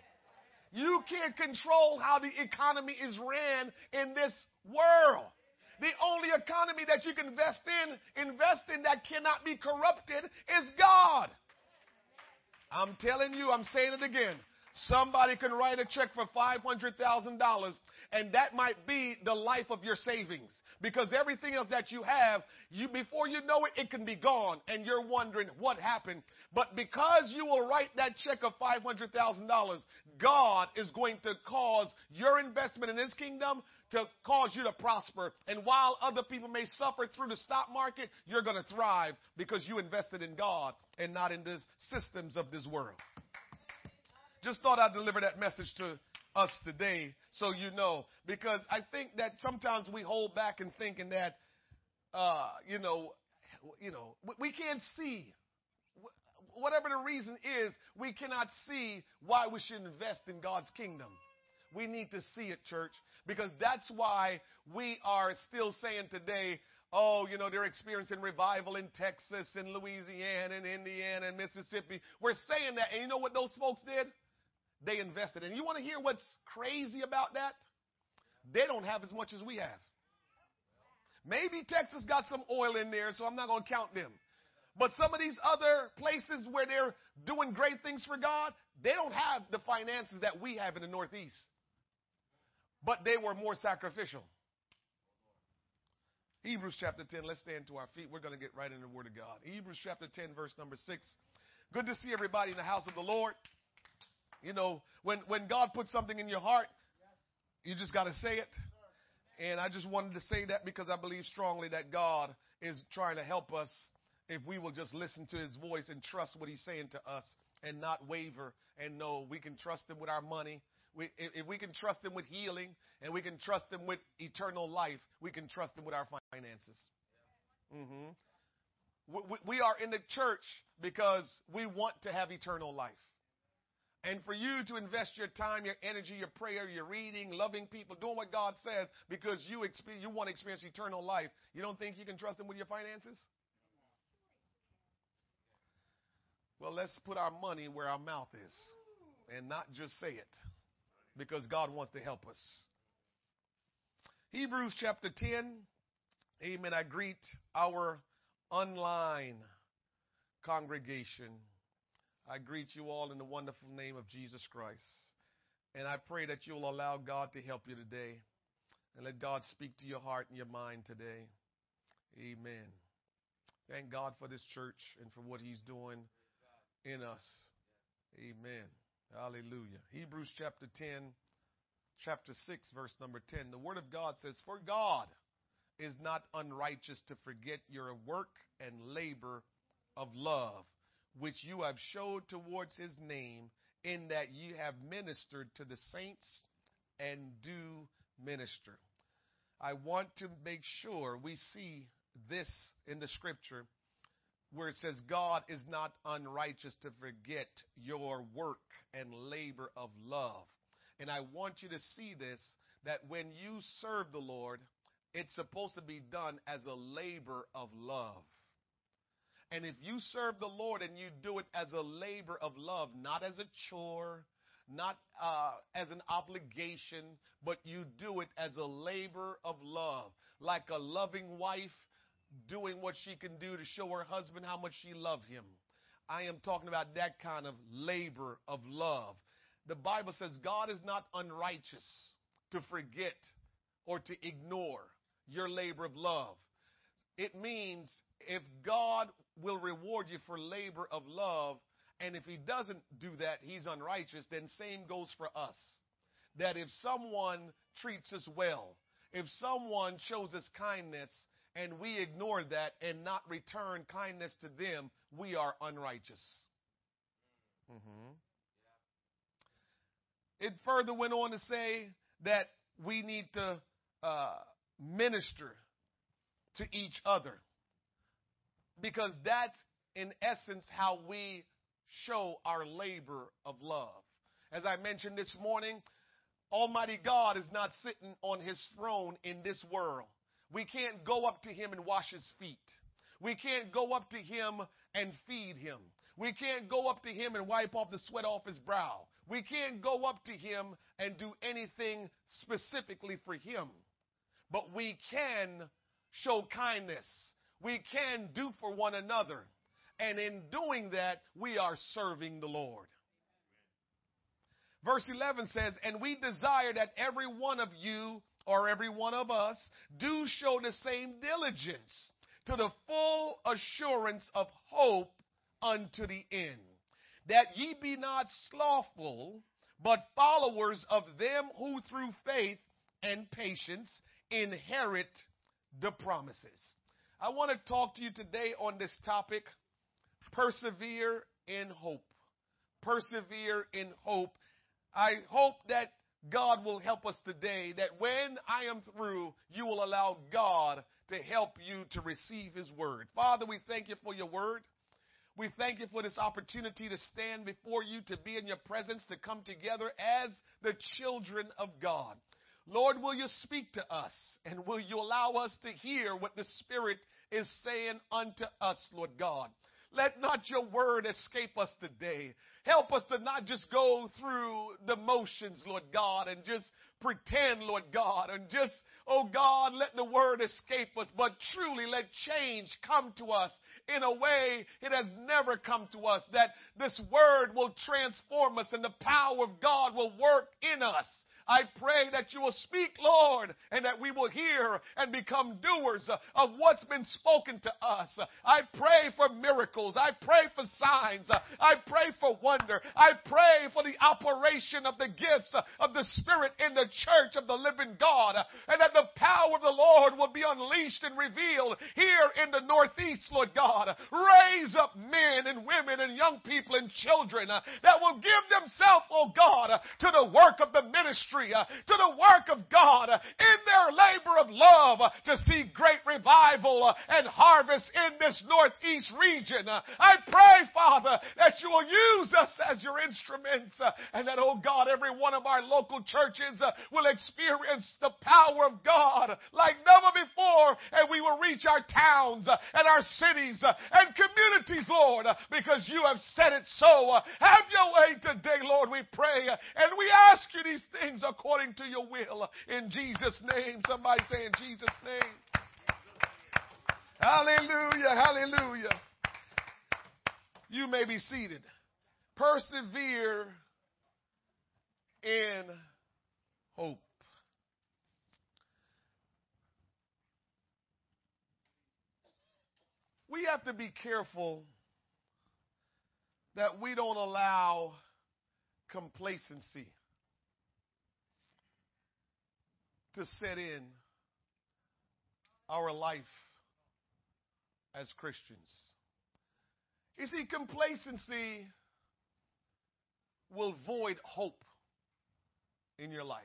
You can't control how the economy is ran in this world. The only economy that you can invest in, invest in that cannot be corrupted is God. I'm telling you, I'm saying it again. Somebody can write a check for $500,000 and that might be the life of your savings because everything else that you have, you, before you know it, it can be gone and you're wondering what happened. But because you will write that check of $500,000, God is going to cause your investment in His kingdom to cause you to prosper. And while other people may suffer through the stock market, you're going to thrive because you invested in God and not in the systems of this world. Just thought I'd deliver that message to us today so you know. Because I think that sometimes we hold back and thinking that, uh, you know, you know, we can't see. Whatever the reason is, we cannot see why we should invest in God's kingdom. We need to see it, church, because that's why we are still saying today, oh, you know, they're experiencing revival in Texas and Louisiana and Indiana and Mississippi. We're saying that, and you know what those folks did? They invested. And you want to hear what's crazy about that? They don't have as much as we have. Maybe Texas got some oil in there, so I'm not going to count them. But some of these other places where they're doing great things for God, they don't have the finances that we have in the Northeast. But they were more sacrificial. Hebrews chapter 10, let's stand to our feet. We're going to get right in the Word of God. Hebrews chapter 10, verse number 6. Good to see everybody in the house of the Lord. You know, when, when God puts something in your heart, you just got to say it. And I just wanted to say that because I believe strongly that God is trying to help us if we will just listen to his voice and trust what he's saying to us and not waver and know we can trust him with our money. We, if, we can trust him with healing and we can trust him with eternal life, we can trust him with our finances. Mm-hmm. We, we are in the church because we want to have eternal life. And for you to invest your time, your energy, your prayer, your reading, loving people, doing what God says because you, you want to experience eternal life, you don't think you can trust Him with your finances? Well, let's put our money where our mouth is and not just say it because God wants to help us. Hebrews chapter 10. Amen. I greet our online congregation. I greet you all in the wonderful name of Jesus Christ. And I pray that you'll allow God to help you today and let God speak to your heart and your mind today. Amen. Thank God for this church and for what He's doing in us. Amen. Hallelujah. Hebrews chapter 10, chapter 6, verse number 10. The Word of God says, For God is not unrighteous to forget your work and labor of love, which you have showed towards his name, in that you have ministered to the saints and do minister. I want to make sure we see this in the scripture where it says, God is not unrighteous to forget your work and labor of love. And I want you to see this that when you serve the Lord, it's supposed to be done as a labor of love. And if you serve the Lord and you do it as a labor of love, not as a chore, not uh, as an obligation, but you do it as a labor of love, like a loving wife doing what she can do to show her husband how much she loves him. I am talking about that kind of labor of love. The Bible says God is not unrighteous to forget or to ignore your labor of love. It means if God will reward you for labor of love, and if he doesn't do that, he's unrighteous, then same goes for us. That if someone treats us well, if someone shows us kindness, and we ignore that and not return kindness to them, we are unrighteous. Mm-hmm. It further went on to say that we need to uh, minister to each other because that's in essence how we show our labor of love. As I mentioned this morning, Almighty God is not sitting on his throne in this world. We can't go up to him and wash his feet. We can't go up to him and feed him. We can't go up to him and wipe off the sweat off his brow. We can't go up to him and do anything specifically for him. But we can show kindness. We can do for one another. And in doing that, we are serving the Lord. Verse 11 says, And we desire that every one of you or every one of us do show the same diligence to the full assurance of hope unto the end, that ye be not slothful, but followers of them who through faith and patience inherit the promises. I want to talk to you today on this topic persevere in hope. Persevere in hope. I hope that God will help us today, that when I am through, you will allow God to help you to receive His word. Father, we thank you for your word. We thank you for this opportunity to stand before you, to be in your presence, to come together as the children of God. Lord, will you speak to us and will you allow us to hear what the Spirit is saying unto us, Lord God? Let not your word escape us today. Help us to not just go through the motions, Lord God, and just pretend, Lord God, and just, oh God, let the word escape us, but truly let change come to us in a way it has never come to us, that this word will transform us and the power of God will work in us. I pray that you will speak, Lord, and that we will hear and become doers of what's been spoken to us. I pray for miracles. I pray for signs. I pray for wonder. I pray for the operation of the gifts of the Spirit in the church of the living God, and that the power of the Lord will be unleashed and revealed here in the Northeast, Lord God. Raise up men and women and young people and children that will give themselves, oh God, to the work of the ministry ministry, uh, to the work of God, uh, in their labor of love, uh, to see great revival uh, and harvest in this northeast region. Uh, I pray, Father, that you will use us as your instruments, uh, and that, oh God, every one of our local churches will experience the power of God like never before, and we will reach our towns and our cities and communities, Lord, because you have said it so. Have your way today, Lord, we pray, and we ask you these things according to your will. In Jesus' name. Somebody say in Jesus' name. Hallelujah. Hallelujah. You may be seated. Persevere in hope. We have to be careful that we don't allow complacency to set in our life as Christians. You see, complacency will void hope in your life.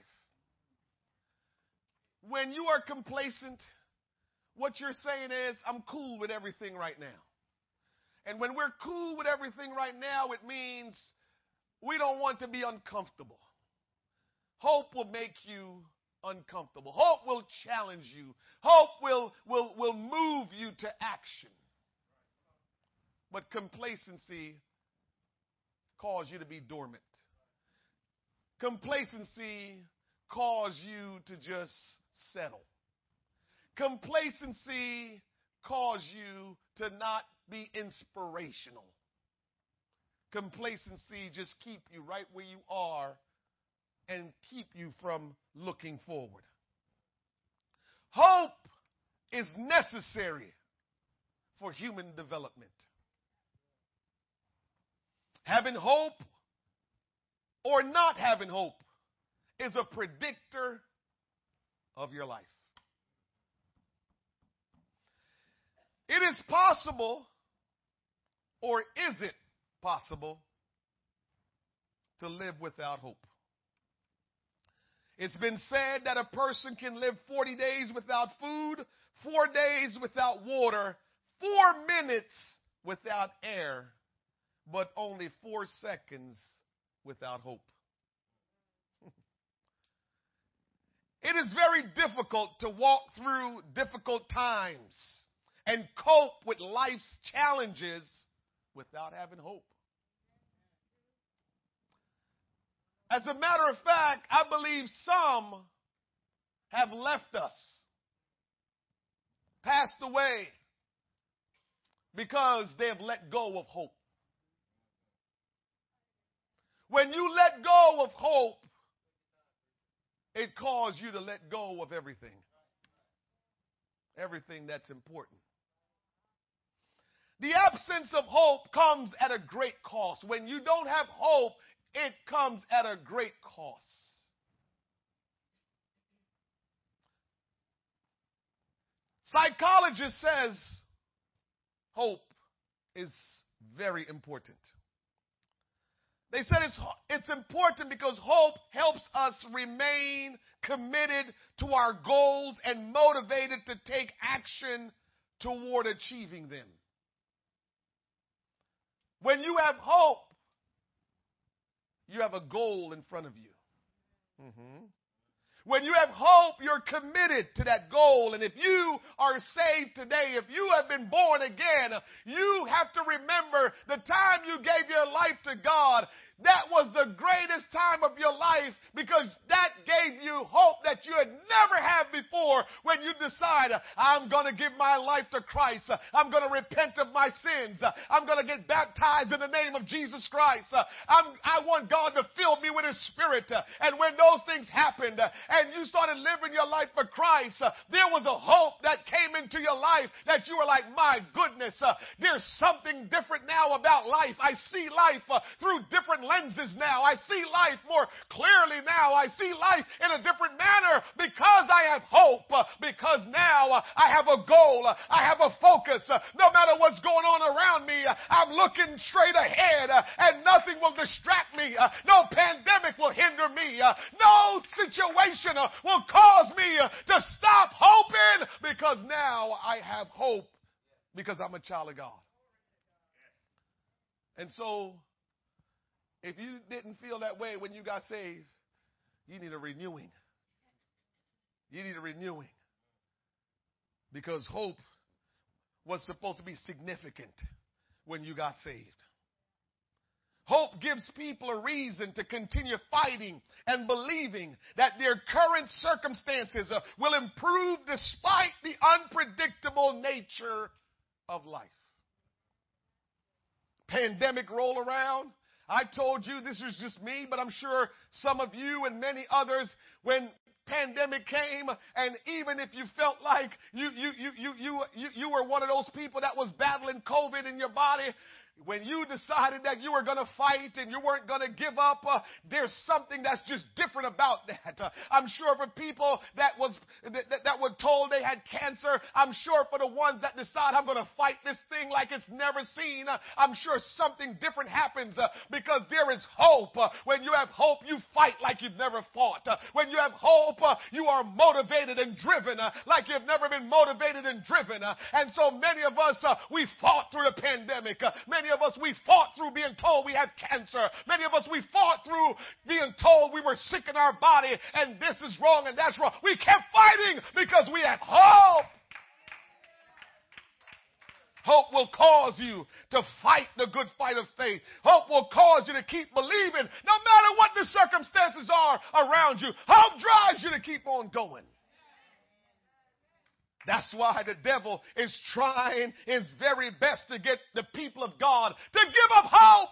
When you are complacent, what you're saying is, I'm cool with everything right now. And when we're cool with everything right now, it means we don't want to be uncomfortable. Hope will make you uncomfortable. Hope will challenge you. Hope will, will, will move you to action. But complacency cause you to be dormant. Complacency cause you to just settle. Complacency cause you to not be inspirational. Complacency just keep you right where you are and keep you from looking forward. Hope is necessary for human development. Having hope or not having hope is a predictor of your life. It is possible, or is it possible, to live without hope? It's been said that a person can live 40 days without food, four days without water, four minutes without air, but only four seconds without hope. *laughs* it is very difficult to walk through difficult times and cope with life's challenges without having hope. As a matter of fact, I believe some have left us, passed away, because they have let go of hope. When you let go of hope, it causes you to let go of everything. Everything that's important. The absence of hope comes at a great cost. When you don't have hope, it comes at a great cost. Psychologist says hope is very important. They said it's, it's important because hope helps us remain committed to our goals and motivated to take action toward achieving them. When you have hope, you have a goal in front of you. Mm-hmm. When you have hope, you're committed to that goal. And if you are saved today, if you have been born again, you have to remember the time you gave your life to God that was the greatest time of your life because that gave you hope that you had never had before when you decide, I'm going to give my life to Christ. I'm going to repent of my sins. I'm going to get baptized in the name of Jesus Christ. I'm, I want God to fill me with His Spirit. And when those things happened and you started living your life for Christ, there was a hope that came into your life that you were like, my goodness, there's something different now about life. I see life through different lenses now. I see life more clearly now. I see life in a different manner because I have hope, uh, because now uh, I have a goal, uh, I have a focus. No matter what's going on around me, I'm looking straight ahead and nothing will distract me. No pandemic will hinder me. No situation will cause me to stop hoping because now I have hope because I'm a child of God. And so if you didn't feel that way when you got saved, you need a renewing. You need a renewing. Because hope was supposed to be significant when you got saved. Hope gives people a reason to continue fighting and believing that their current circumstances will improve despite the unpredictable nature of life. Pandemic roll around, I told you this is just me, but I'm sure some of you and many others, when pandemic came, and even if you felt like you, you, you, you, you, you, you were one of those people that was battling COVID in your body, when you decided that you were going to fight and you weren't going to give up, uh, there's something that's just different about *laughs* that. Uh, I'm sure for people that was that, that were told they had cancer, I'm sure for the ones that decide I'm going to fight this thing like it's never seen, uh, I'm sure something different happens uh, because there is hope. Uh, when you have hope, you fight like you've never fought. Uh, when you have hope, you are motivated and driven like you've never been motivated and driven. and so many of us, we fought through the pandemic. many of us, we fought through being told we had cancer. Many of us, we fought through being told we were sick in our body and this is wrong and that's wrong. We kept fighting because we had hope. Hope will cause you to fight the good fight of faith. Hope will cause you to keep believing no matter what the circumstances are around you. Hope drives you to keep on going. That's why the devil is trying his very best to get the people of God to give up hope.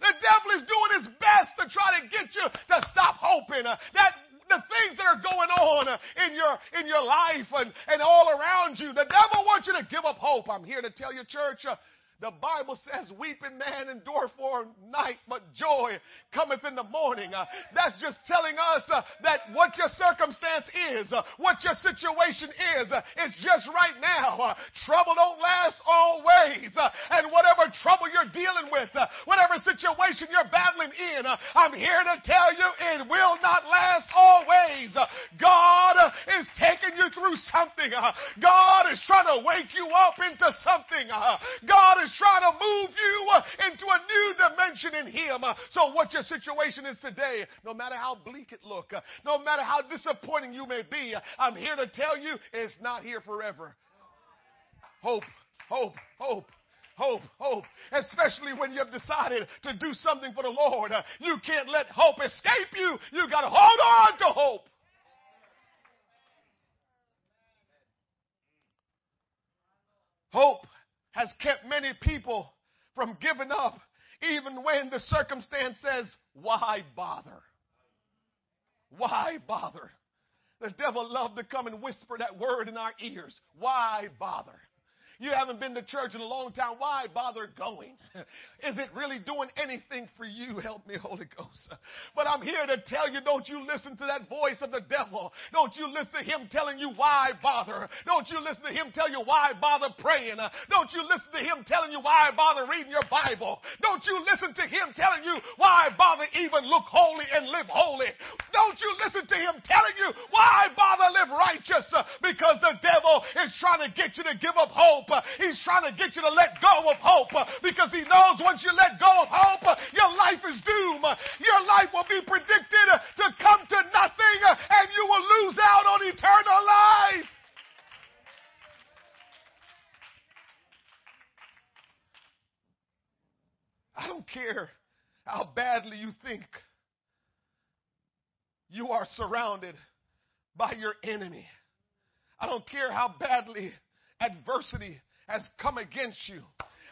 The devil is doing his best to try to get you to stop hoping. Uh, that the things that are going on uh, in your in your life and, and all around you, the devil wants you to give up hope. I'm here to tell you, church, uh, the Bible says, weeping man endure for night, but joy cometh in the morning. Uh, that's just telling us uh, that what your circumstance is, uh, what your situation is, uh, it's just right now. Uh, trouble don't last always. Uh, and whatever trouble you're dealing with, whatever situation you're battling in, I'm here to tell you it will not last always. God is taking you through something. God is trying to wake you up into something. God is trying to move you uh, into a new dimension in Him. Uh, so what your situation is today, no matter how bleak it look, uh, no matter how disappointing you may be, I'm here to tell you it's not here forever. Hope, hope, hope hope, hope. Especially when you've decided to do something for the Lord. You can't let hope escape you. You got to hold on to hope. Hope has kept many people from giving up, even when the circumstance says, Why bother? Why bother? The devil loved to come and whisper that word in our ears. Why bother? You haven't been to church in a long time. Why bother going? *laughs* Is it really doing anything for you? *laughs* Help me, Holy Ghost. But I'm here to tell you, don't you listen to that voice of the devil. Don't you listen to him telling you why bother. Don't you listen to him tell you why bother praying. Don't you listen to him telling you why bother reading your Bible. Don't you listen to him telling you why bother even look holy and live holy. Don't you listen to him telling you why bother live righteous because the devil is trying to get you to give up hope. He's trying to get you to let go of hope uh, because he knows once you let go of hope, uh, your life is doomed. Your life will be predicted uh, to come to nothing and you will lose out on eternal life. I don't care how badly you think you are surrounded by your enemy. I don't care how badly adversity has come against you.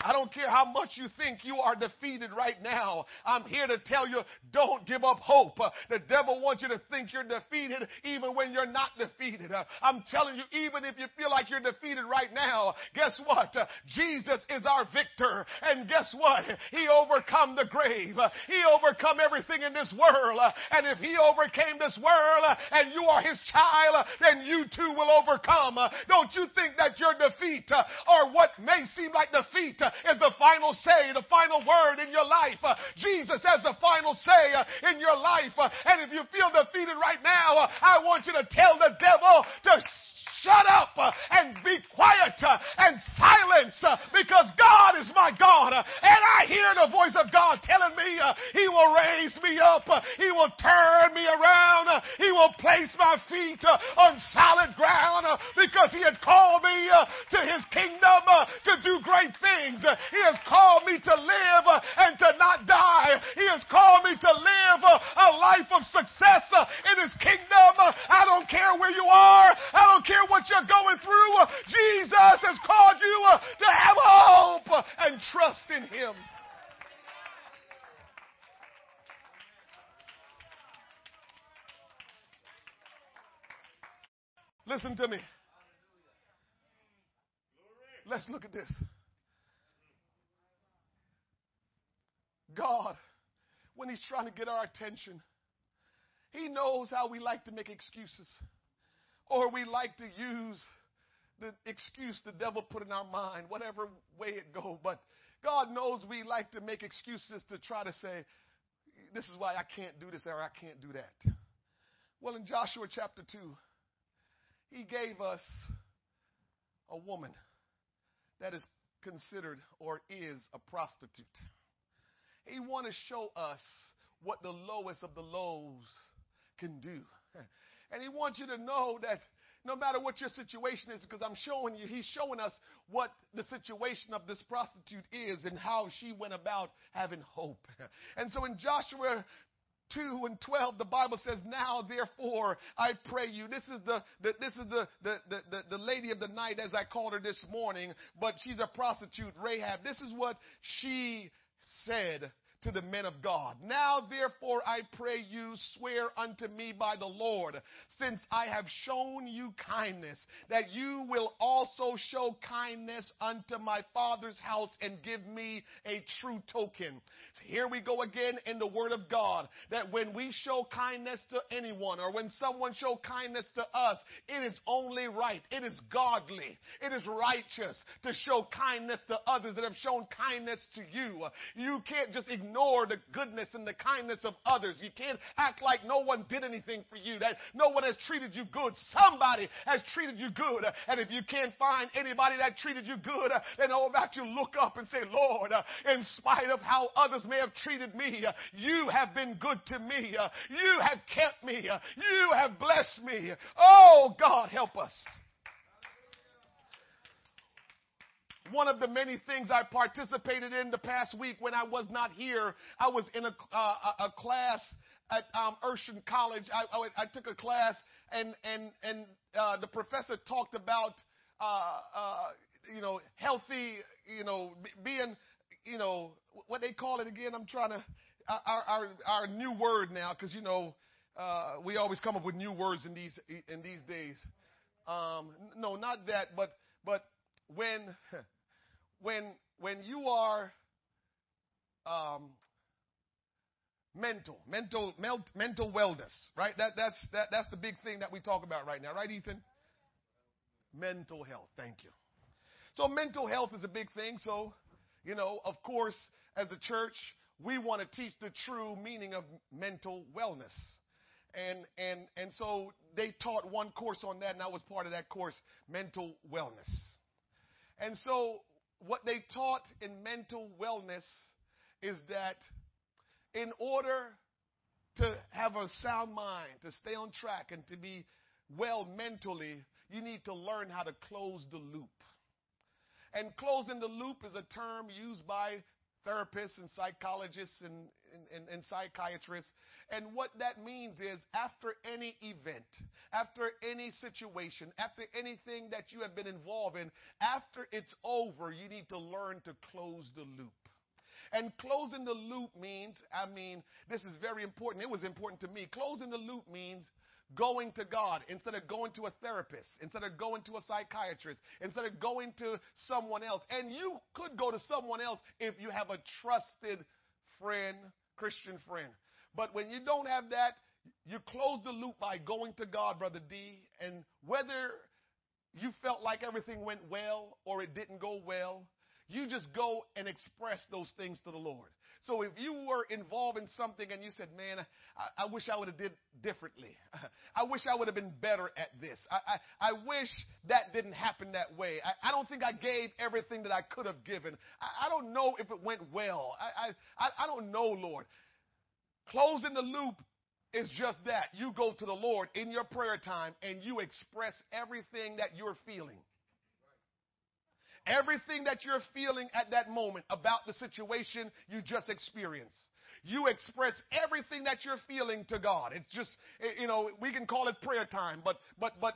I don't care how much you think you are defeated right now. I'm here to tell you, don't give up hope. Uh, the devil wants you to think you're defeated even when you're not defeated. Uh, I'm telling you, even if you feel like you're defeated right now, guess what? Uh, Jesus is our victor. And guess what? He overcome the grave. He overcome everything in this world. And if he overcame this world and you are his child, then you too will overcome. Don't you think that your defeat or what may seem like defeat is the final say, the final word in your life. Jesus has the final say in your life. And if you feel defeated right now, I want you to tell the devil to shut up uh, and be quiet uh, and silence uh, because God is my God. Uh, and I hear the voice of God telling me uh, He will raise me up. Uh, he will turn me around. He will place my feet on solid ground because He had called me to His kingdom to do great things. He has called me to live and to not die. He has called me to live a life of success in His kingdom. I don't care where you are. I don't care what you're going through, Jesus has called you uh, to have hope and trust in Him. Listen to me. Let's look at this. God, when He's trying to get our attention, He knows how we like to make excuses or we like to use the excuse the devil put in our mind, whatever way it go. But God knows we like to make excuses to try to say, this is why I can't do this or I can't do that. Well, in Joshua chapter 2, he gave us a woman that is considered or is a prostitute. He want to show us what the lowest of the lows can do. *laughs* And he wants you to know that no matter what your situation is, because I'm showing you, he's showing us what the situation of this prostitute is and how she went about having hope. *laughs* And so in Joshua 2 and 12, the Bible says, Now therefore I pray you. This is the, the this is the, the, the, the, lady of the night, as I called her this morning, but she's a prostitute, Rahab. This is what she said to the men of God. Now therefore I pray you swear unto me by the Lord, since I have shown you kindness, that you will also show kindness unto my father's house and give me a true token. So here we go again in the word of God, that when we show kindness to anyone or when someone show kindness to us, it is only right. It is godly. It is righteous to show kindness to others that have shown kindness to you. You can't just ignore ignore the goodness and the kindness of others. You can't act like no one did anything for you, that no one has treated you good. Somebody has treated you good. And if you can't find anybody that treated you good, then all about you look up and say, Lord, in spite of how others may have treated me, you have been good to me. You have kept me. You have blessed me. Oh, God, help us. One of the many things I participated in the past week when I was not here. I was in a, uh, a class at um, Urshan College. I, I, I, took a class, and and and uh, the professor talked about uh, uh you know healthy, you know being, you know what they call it again. I'm trying to our our, our new word now because you know uh, we always come up with new words in these in these days. Um, no, not that, but but when *laughs* when when you are um, mental, mental, mental wellness, right? That that's that that's the big thing that we talk about right now, right, Ethan? Mental health. Thank you. So mental health is a big thing. So, you know, of course, as a church, we want to teach the true meaning of mental wellness. And and and so they taught one course on that, and I was part of that course, mental wellness. And so what they taught in mental wellness is that in order to have a sound mind, to stay on track, and to be well mentally, you need to learn how to close the loop. And closing the loop is a term used by therapists and psychologists and, and, and, psychiatrists. And what that means is after any event, after any situation, after anything that you have been involved in, after it's over, you need to learn to close the loop. And closing the loop means, I mean, this is very important. It was important to me. Closing the loop means going to God instead of going to a therapist, instead of going to a psychiatrist, instead of going to someone else. And you could go to someone else if you have a trusted friend, Christian friend. But when you don't have that, you close the loop by going to God, Brother D, and whether you felt like everything went well or it didn't go well, you just go and express those things to the Lord. So if you were involved in something and you said, man, I, I wish I would have did differently. *laughs* I wish I would have been better at this. I, I, I wish that didn't happen that way. I, I don't think I gave everything that I could have given. I, I don't know if it went well. I, I, I don't know, Lord. Closing the loop is just that. You go to the Lord in your prayer time and you express everything that you're feeling. Everything that you're feeling at that moment about the situation you just experienced. You express everything that you're feeling to God. It's just, eh, you know, we can call it prayer time, but, but, but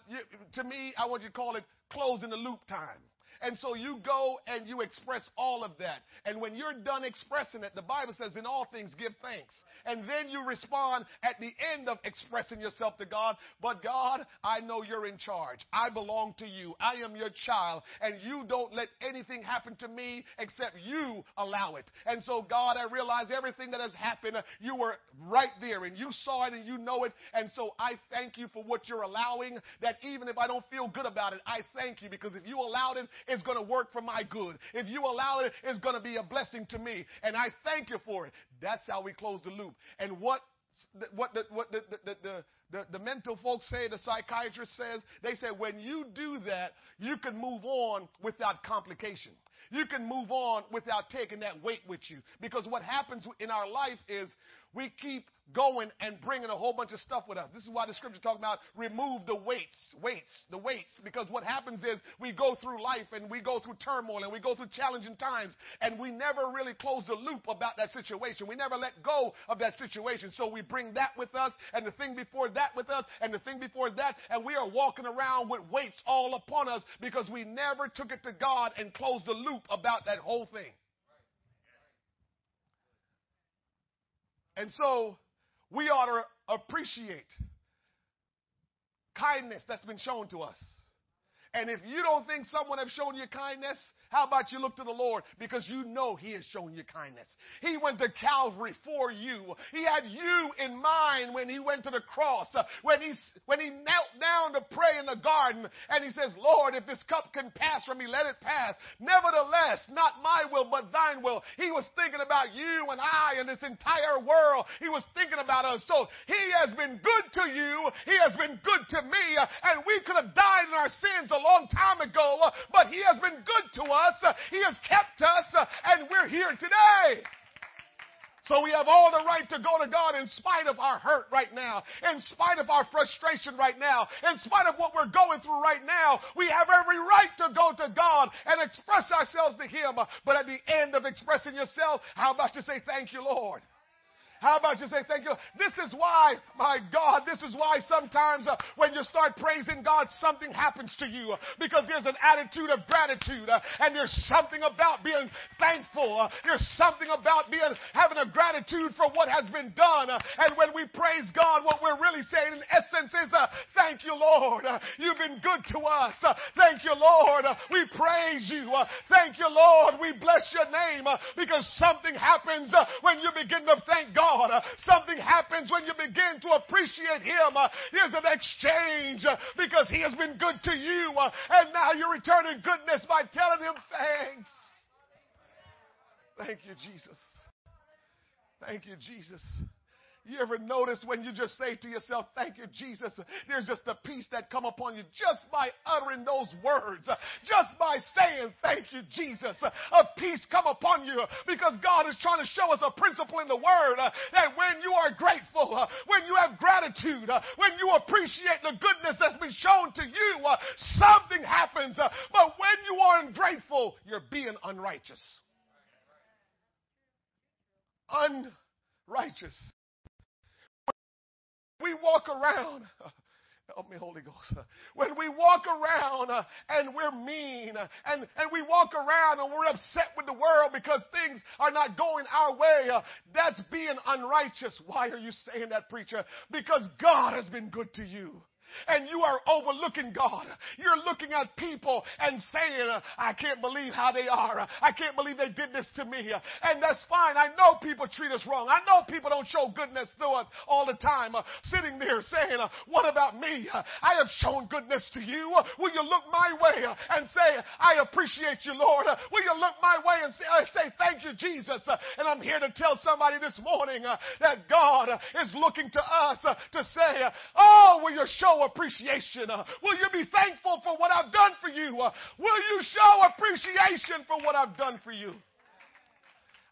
to me, I want you to call it closing the loop time. And so you go and you express all of that. And when you're done expressing it, the Bible says, in all things give thanks. And then you respond at the end of expressing yourself to God. But God, I know you're in charge. I belong to you. I am your child. And you don't let anything happen to me except you allow it. And so, God, I realize everything that has happened, you were right there and you saw it and you know it. And so I thank you for what you're allowing. That even if I don't feel good about it, I thank you because if you allowed it, it's going to work for my good. If you allow it, it's going to be a blessing to me. And I thank you for it. That's how we close the loop. And what what the, what the, the, the, the, the mental folks say, the psychiatrist says, they say when you do that, you can move on without complication. You can move on without taking that weight with you. Because what happens in our life is we keep going and bringing a whole bunch of stuff with us. This is why the scripture talking about remove the weights, weights, the weights. Because what happens is we go through life and we go through turmoil and we go through challenging times and we never really close the loop about that situation. We never let go of that situation. So we bring that with us and the thing before that with us and the thing before that and we are walking around with weights all upon us because we never took it to God and closed the loop about that whole thing. And so we ought to appreciate kindness that's been shown to us. And if you don't think someone has shown you kindness, how about you look to the Lord because you know He has shown you kindness. He went to Calvary for you. He had you in mind when He went to the cross, uh, when He, when he knelt down to pray in the garden and He says, Lord, if this cup can pass from me, let it pass. Nevertheless, not my will, but thine will. He was thinking about you and I and this entire world. He was thinking about us. So He has been good to you. He has been good to me. And we could have died in our sins a long time ago, but He has been good to us us. He has kept us, and we're here today. So we have all the right to go to God in spite of our hurt right now, in spite of our frustration right now, in spite of what we're going through right now. We have every right to go to God and express ourselves to Him. But at the end of expressing yourself, how about you say, Thank you, Lord? How about you say thank you? This is why, my God, this is why sometimes uh, when you start praising God, something happens to you uh, because there's an attitude of gratitude uh, and there's something about being thankful. Uh, there's something about being having a gratitude for what has been done. Uh, and when we praise God, what we're really saying in essence is, thank you, Lord. you've been good to us. thank you, Lord. we praise you. thank you, Lord. We bless your name because something happens when you begin to thank God. God. Uh, something happens when you begin to appreciate Him. Uh, there's an exchange uh, because He has been good to you. And now you're returning goodness by telling Him thanks. Thank you, Jesus. Thank you, Jesus. You ever notice when you just say to yourself, thank you, Jesus, there's just a peace that come upon you just by uttering those words, just by saying thank you, Jesus. A peace come upon you because God is trying to show us a principle in the word uh, that when you are grateful, uh, when you have gratitude, uh, when you appreciate the goodness that's been shown to you, something happens. But when you are ungrateful, you're being unrighteous. Unrighteous. We walk around. *laughs* Help me, Holy Ghost. When we walk around uh, and we're mean uh, and, and we walk around and we're upset with the world because things are not going our way, uh, that's being unrighteous. Why are you saying that, preacher? Because God has been good to you and you are overlooking God. You're looking at people and saying, I can't believe how they are. I can't believe they did this to me. And that's fine. I know people treat us wrong. I know people don't show goodness to us all the time. Sitting there saying, What about me? I have shown goodness to you. Will you look my way and say, I appreciate you, Lord? Will you look my way and say, say Thank you, Jesus? And I'm here to tell somebody this morning that God is looking to us to say, Oh, will you show appreciation? Uh, will you be thankful for what I've done for you? Uh, will you show appreciation for what I've done for you?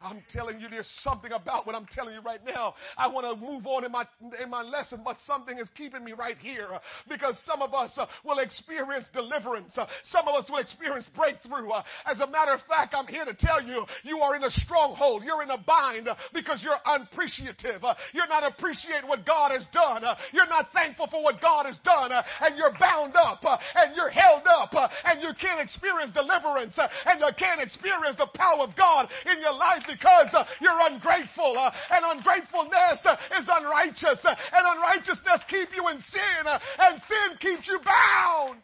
I'm telling you, there's something about what I'm telling you right now. I want to move on in my in my lesson, but something is keeping me right here because some of us uh, will experience deliverance. Uh, some of us will experience breakthrough. Uh, as a matter of fact, I'm here to tell you, you are in a stronghold. You're in a bind uh, because you're unappreciative. Uh, you're not appreciating what God has done. Uh, you're not thankful for what God has done, and you're bound up, and you're held up, and you can't experience deliverance, and you can't experience the power of God in your life because uh, you're ungrateful. Uh, and ungratefulness uh, is unrighteous. And unrighteousness keeps you in sin. And sin keeps you bound.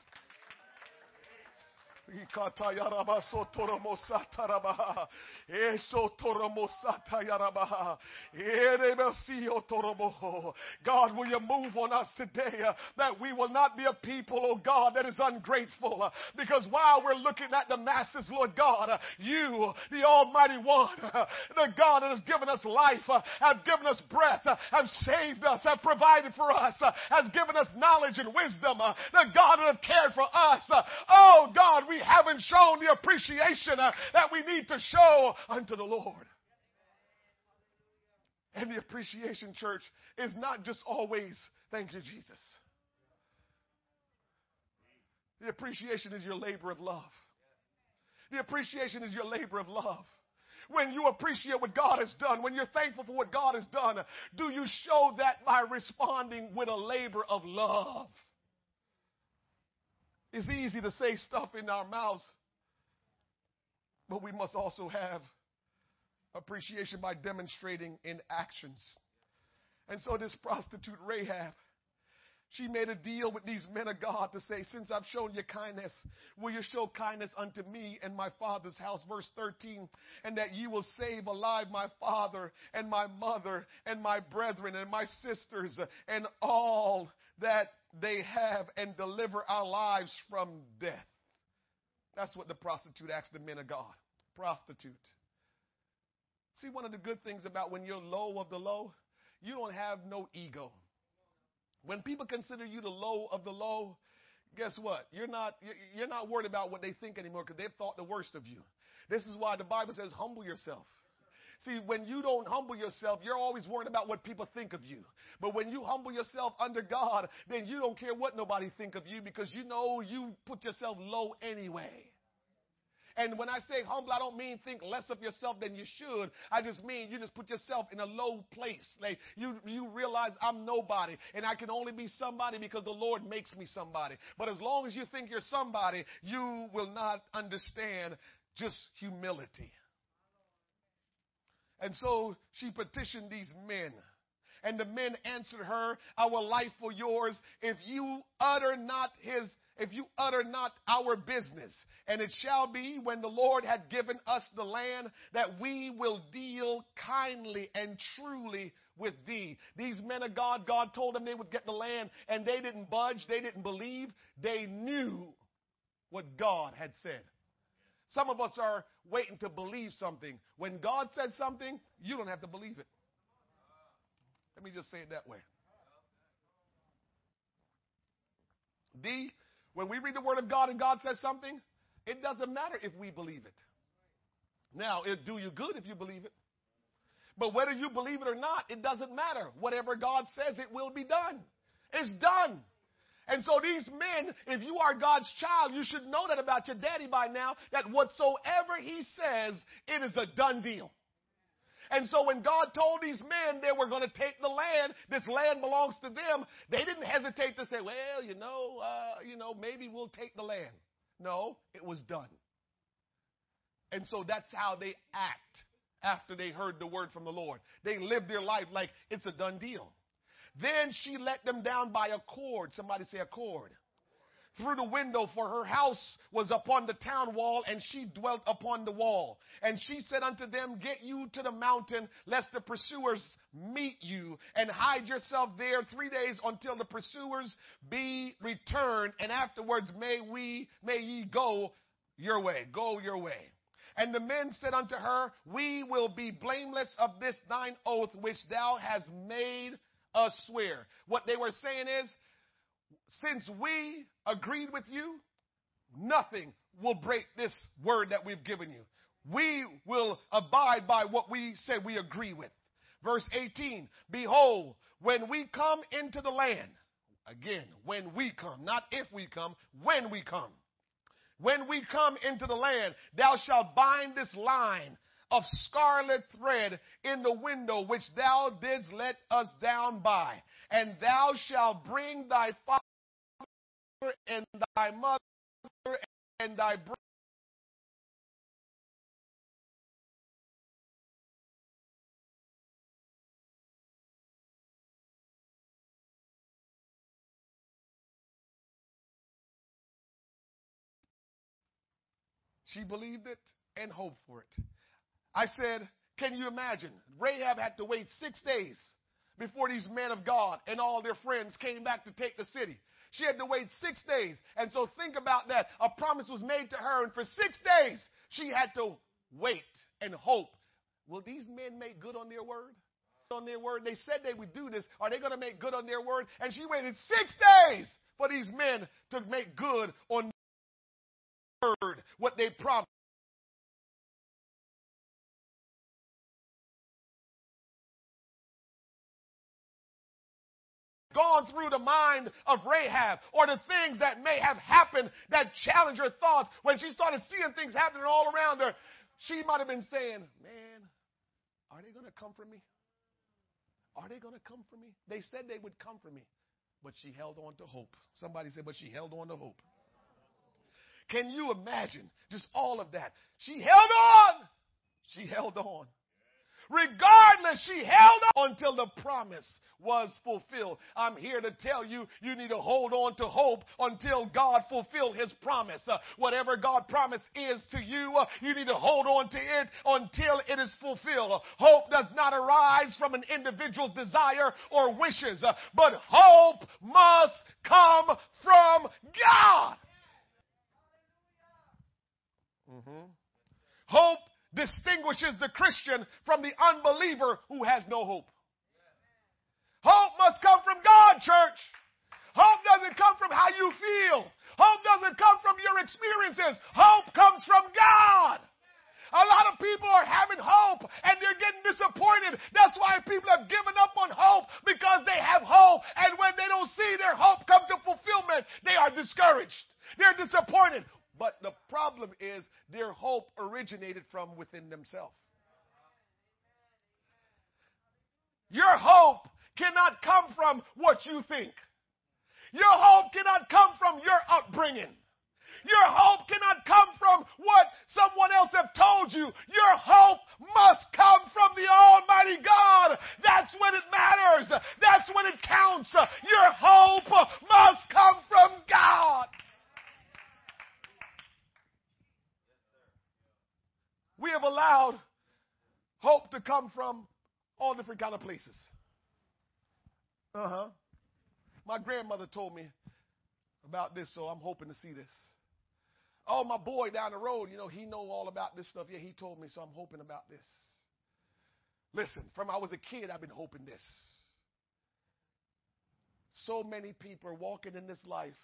God, will you move on us today uh, that we will not be a people, oh God, that is ungrateful. Uh, because while we're looking at the masses, Lord God, uh, you, the Almighty One, the God that has given us life, have given us breath, have saved us, have provided for us, has given us knowledge and wisdom, the God that has cared for us. Oh God, we haven't shown the appreciation uh, that we need to show unto the Lord. And the appreciation, church, is not just always, thank you, Jesus. The appreciation is your labor of love. The appreciation is your labor of love. When you appreciate what God has done, when you're thankful for what God has done, do you show that by responding with a labor of love? It's easy to say stuff in our mouths, but we must also have appreciation by demonstrating in actions. And so this prostitute Rahab, she made a deal with these men of God to say, Since I've shown you kindness, will you show kindness unto me and my father's house? Verse 13, and that you will save alive my father and my mother and my brethren and my sisters and all that they have and deliver our lives from death. That's what the prostitute asked the men of God. Prostitute. See, one of the good things about when you're low of the low, you don't have no ego. When people consider you the low of the low, guess what? You're not, you're not worried about what they think anymore because they've thought the worst of you. This is why the Bible says, humble yourself. See, when you don't humble yourself, you're always worried about what people think of you. But when you humble yourself under God, then you don't care what nobody think of you because you know you put yourself low anyway. And when I say humble, I don't mean think less of yourself than you should. I just mean you just put yourself in a low place. Like you, you realize I'm nobody and I can only be somebody because the Lord makes me somebody. But as long as you think you're somebody, you will not understand just humility. And so she petitioned these men. And the men answered her, Our life for yours, if you utter not his if you utter not our business. And it shall be when the Lord had given us the land that we will deal kindly and truly with thee. These men of God, God told them they would get the land, and they didn't budge, they didn't believe, they knew what God had said. Some of us are waiting to believe something. When God says something, you don't have to believe it. Let me just say it that way. D, when we read the Word of God and God says something, it doesn't matter if we believe it. Now, it'll do you good if you believe it. But whether you believe it or not, it doesn't matter. Whatever God says, it will be done. It's done. And so these men, if you are God's child, you should know that about your daddy by now, that whatsoever he says, it is a done deal. And so when God told these men they were going to take the land, this land belongs to them, they didn't hesitate to say, well, you know, uh, you know, maybe we'll take the land. No, it was done. And so that's how they act after they heard the word from the Lord. They live their life like it's a done deal. Then she let them down by a cord. Somebody say a cord. Through the window, for her house was upon the town wall, and she dwelt upon the wall. And she said unto them, Get you to the mountain, lest the pursuers meet you, and hide yourself there three days until the pursuers be returned, and afterwards may we, may ye go your way. Go your way. And the men said unto her, We will be blameless of this thine oath which thou hast made us swear. What they were saying is, since we agreed with you, nothing will break this word that we've given you. we will abide by what we say we agree with. Verse 18, behold, when we come into the land, again, when we come, not if we come, when we come. When we come into the land, thou shalt bind this line of scarlet thread in the window which thou didst let us down by, and thou shalt bring thy father and thy mother and thy brother She believed it and hoped for it. I said, Can you imagine? Rahab had to wait six days before these men of God and all their friends came back to take the city. She had to wait six days. And so think about that. A promise was made to her, and for six days, she had to wait and hope. Will these men make good on their word? On their word, they said they would do this. Are they going to make good on their word? And she waited six days for these men to make good on their word, what they promised. Gone through the mind of Rahab, or the things that may have happened that challenge her thoughts when she started seeing things happening all around her. She might have been saying, Man, are they going to come for me? Are they going to come for me? They said they would come for me, but she held on to hope. Somebody said, But she held on to hope. Can you imagine just all of that? She held on. She held on. Regardless, she held on until the promise was fulfilled. I'm here to tell you, you need to hold on to hope until God fulfill His promise. Uh, whatever God promise is to you, uh, you need to hold on to it until it is fulfilled. Hope does not arise from an individual's desire or wishes, uh, but hope must come from God. Mm-hmm. Hope distinguishes the Christian from the unbeliever who has no hope. Hope must come from God, church. Hope doesn't come from how you feel. Hope doesn't come from your experiences. Hope comes from God. A lot of people are having hope and they're getting disappointed. That's why people have given up on hope because they have hope. And when they don't see their hope come to fulfillment, they are discouraged. They're disappointed. But the problem is their hope originated from within themselves. Your hope cannot come from what you think. Your hope cannot come from your upbringing. Your hope cannot come from what someone else have told you. Your hope must come from the Almighty God. That's when it matters. That's when it counts. Your hope must come from God. We have allowed hope to come from all different kind of places. Uh-huh. My grandmother told me about this, so I'm hoping to see this. Oh, my boy down the road, you know, he know all about this stuff. Yeah, he told me, so I'm hoping about this. Listen, from I was a kid, I've been hoping this. So many people are walking in this life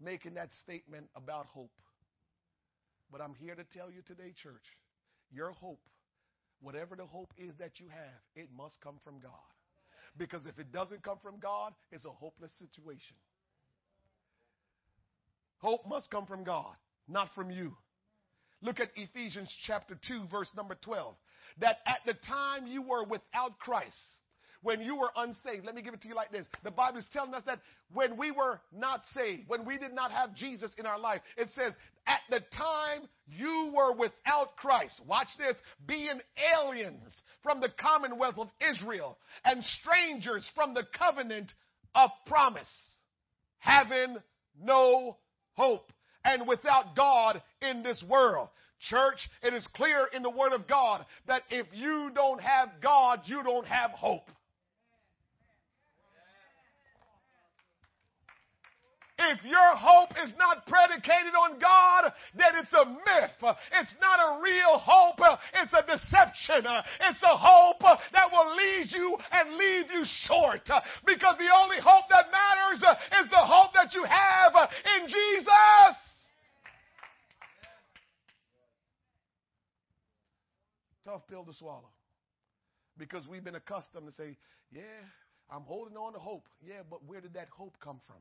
making that statement about hope. But I'm here to tell you today, church, your hope, whatever the hope is that you have, it must come from God. Because if it doesn't come from God, it's a hopeless situation. Hope must come from God, not from you. Look at Ephesians chapter 2, verse number 12. That at the time you were without Christ, when you were unsaved. Let me give it to you like this. The Bible is telling us that when we were not saved, when we did not have Jesus in our life, it says, at the time you were without Christ. Watch this. Being aliens from the commonwealth of Israel and strangers from the covenant of promise, having no hope and without God in this world. Church, it is clear in the Word of God that if you don't have God, you don't have hope. If your hope is not predicated on God, then it's a myth. It's not a real hope. It's a deception. It's a hope that will lead you and leave you short. Because the only hope that matters is the hope that you have in Jesus. tough pill to swallow because we've been accustomed to say, yeah, I'm holding on to hope. Yeah, but where did that hope come from?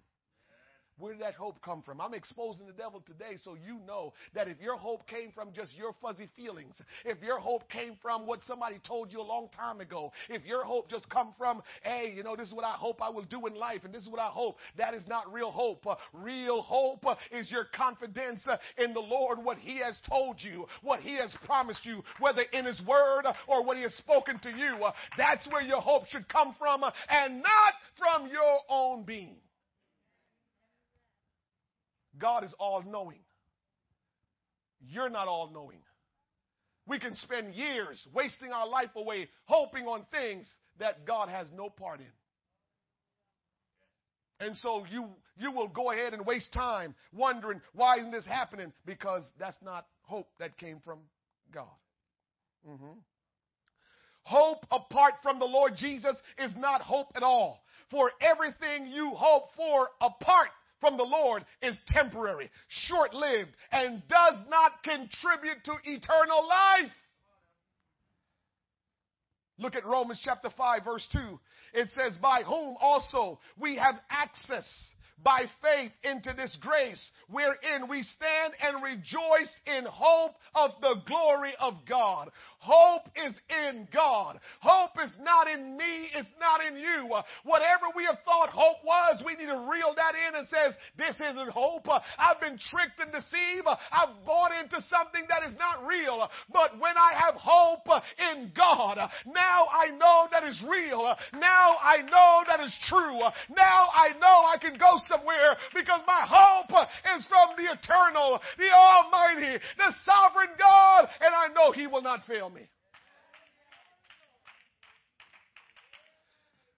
Where did that hope come from? I'm exposing the devil today so you know that if your hope came from just your fuzzy feelings, if your hope came from what somebody told you a long time ago, if your hope just come from, hey, you know, this is what I hope I will do in life and this is what I hope, that is not real hope. Uh, real hope uh, is your confidence uh, in the Lord, what he has told you, what he has promised you, whether in his word or what he has spoken to you. That's where your hope should come from and not from your own being. God is all knowing. You're not all knowing. We can spend years wasting our life away hoping on things that God has no part in. And so you you will go ahead and waste time wondering why isn't this happening because that's not hope that came from God. Mm-hmm. Hope apart from the Lord Jesus is not hope at all. For everything you hope for apart from the Lord is temporary, short lived, and does not contribute to eternal life. Look at Romans chapter 5, verse 2. It says, By whom also we have access by faith into this grace wherein we stand and rejoice in hope of the glory of God. Hope is in God. Hope is not in me. It's not in you. Whatever we have thought hope was, we need to reel that in and says, this isn't hope. I've been tricked and deceived. I've bought into something that is not real. But when I have hope in God, now I know that is real. Now I know that is true. Now I know I can go somewhere because my hope is from the eternal, the almighty, the sovereign God, and I know he will not fail me.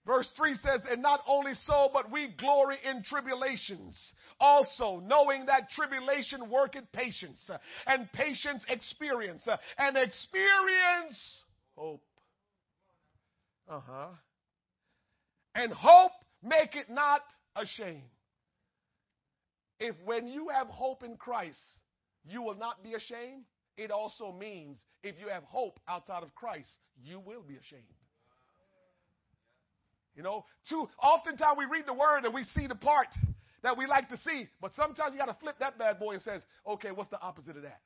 Verse 3 says, And not only so, but we glory in tribulations. Also, knowing that tribulation worketh patience, and patience experience, and experience hope. Uh huh. And hope make it not ashamed. If when you have hope in Christ, you will not be ashamed, it also means if you have hope outside of Christ, you will be ashamed. You know, too oftentimes we read the word and we see the part that we like to see, but sometimes you got to flip that bad boy and says, okay, what's the opposite of that?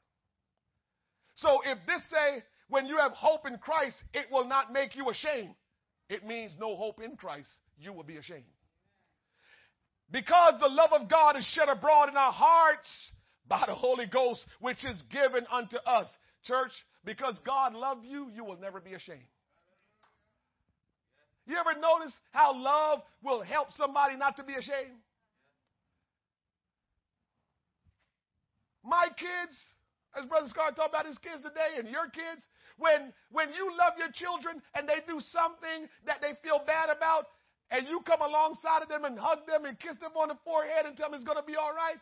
So if this say when you have hope in Christ, it will not make you ashamed. It means no hope in Christ, you will be ashamed. Because the love of God is shed abroad in our hearts by the Holy Ghost, which is given unto us. Church, because God loved you, you will never be ashamed. You ever notice how love will help somebody not to be ashamed? My kids, as Brother Scar talked about his kids today, and your kids, when when you love your children and they do something that they feel bad about, and you come alongside of them and hug them and kiss them on the forehead and tell them it's going to be all right,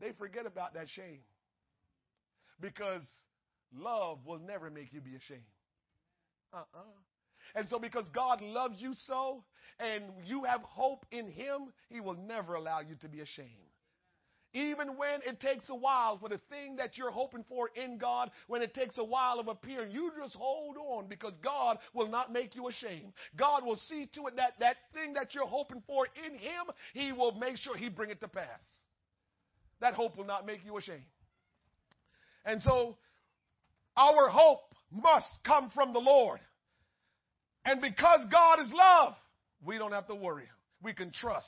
they forget about that shame. Because love will never make you be ashamed. Uh-uh. And so because God loves you so and you have hope in him, he will never allow you to be ashamed. Even when it takes a while for the thing that you're hoping for in God, when it takes a while of appearing, you just hold on because God will not make you ashamed. God will see to it that that thing that you're hoping for in Him, He will make sure He bring it to pass. That hope will not make you ashamed. And so, our hope must come from the Lord. And because God is love, we don't have to worry. We can trust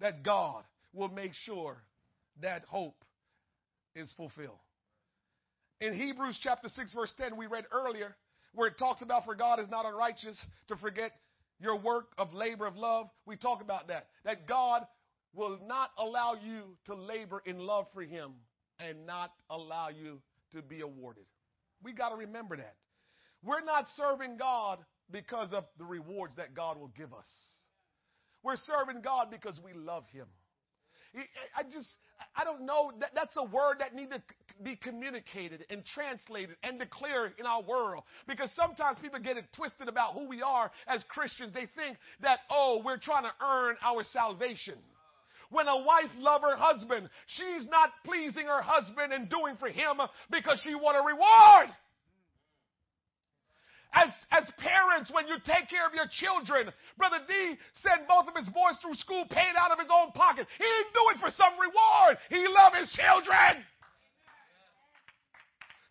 that God will make sure that hope is fulfilled. In Hebrews chapter 6 verse 10 we read earlier where it talks about for God is not unrighteous to forget your work of labor of love. We talk about that. That God will not allow you to labor in love for him and not allow you to be awarded. We got to remember that. We're not serving God because of the rewards that God will give us. We're serving God because we love him. I just, I don't know. That, that's a word that needs to be communicated and translated and declared in our world. Because sometimes people get it twisted about who we are as Christians. They think that, oh, we're trying to earn our salvation. When a wife love her husband, she's not pleasing her husband and doing for him because she want a reward. As, as parents, when you take care of your children, Brother D sent both of his boys through school paid out of his own pocket. He didn't do it for some reward. He loved his children.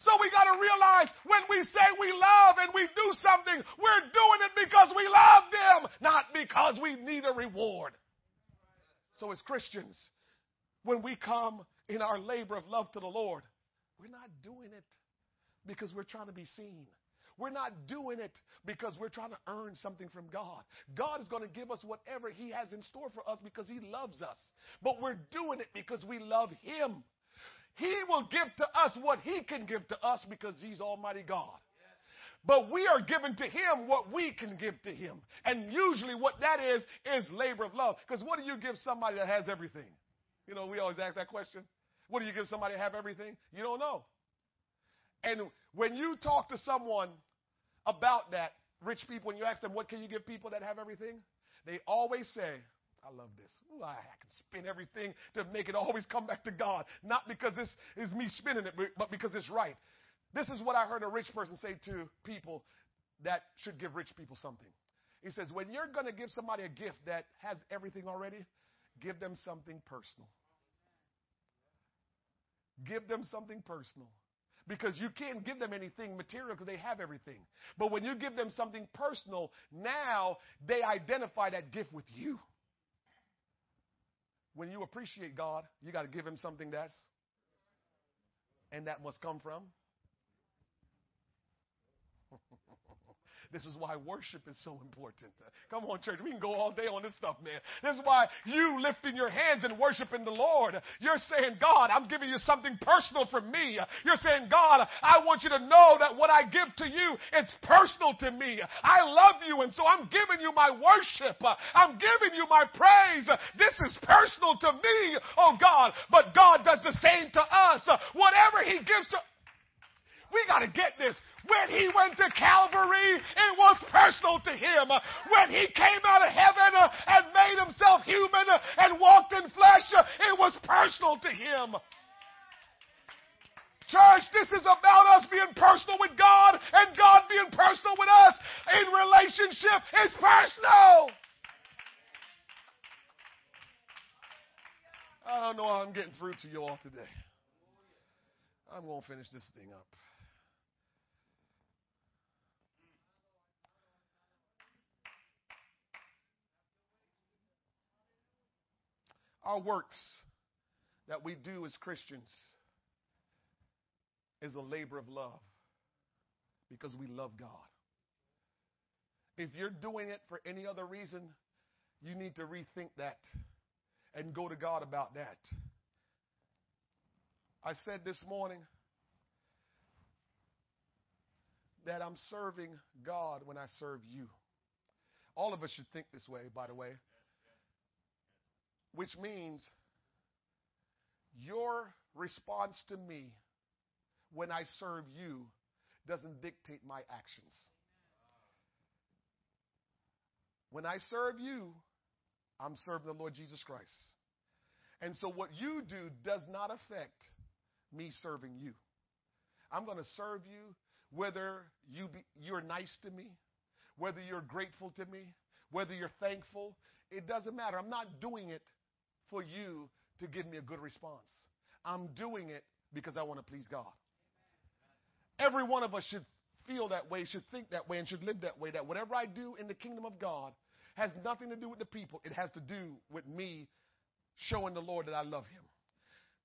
So we got to realize when we say we love and we do something, we're doing it because we love them, not because we need a reward. So as Christians, when we come in our labor of love to the Lord, we're not doing it because we're trying to be seen. We're not doing it because we're trying to earn something from God. God is going to give us whatever He has in store for us because He loves us. But we're doing it because we love Him. He will give to us what He can give to us because He's Almighty God. But we are giving to Him what we can give to Him. And usually what that is, is labor of love. Because what do you give somebody that has everything? You know, we always ask that question. What do you give somebody that have everything? You don't know. And when you talk to someone about that, rich people, when you ask them, what can you give people that have everything? They always say, I love this. Ooh, I can spin everything to make it always come back to God. Not because this is me spinning it, but because it's right. This is what I heard a rich person say to people that should give rich people something. He says, when you're going to give somebody a gift that has everything already, give them something personal. Give them something personal. Because you can't give them anything material because they have everything. But when you give them something personal, now they identify that gift with you. When you appreciate God, you got to give him something that's, and that must come from *laughs* This is why worship is so important. Come on, church. We can go all day on this stuff, man. This is why you lifting your hands and worshiping the Lord. You're saying, God, I'm giving you something personal from me. You're saying, God, I want you to know that what I give to you, it's personal to me. I love you, and so I'm giving you my worship. I'm giving you my praise. This is personal to me, oh God. But God does the same to us. Whatever He gives to we got to get this. When he went to Calvary, it was personal to him. When he came out of heaven uh, and made himself human uh, and walked in flesh, uh, it was personal to him. Church, this is about us being personal with God and God being personal with us. In relationship, it's personal. I don't know how I'm getting through to you all today. I'm going to finish this thing up. Our works that we do as Christians is a labor of love because we love God. If you're doing it for any other reason, you need to rethink that and go to God about that. I said this morning that I'm serving God when I serve you. All of us should think this way, by the way which means your response to me when I serve you doesn't dictate my actions. When I serve you, I'm serving the Lord Jesus Christ. And so what you do does not affect me serving you. I'm going to serve you whether you be, you're nice to me, whether you're grateful to me, whether you're thankful. It doesn't matter. I'm not doing it for you to give me a good response. I'm doing it because I want to please God. Every one of us should feel that way, should think that way, and should live that way. That whatever I do in the kingdom of God has nothing to do with the people, it has to do with me showing the Lord that I love Him.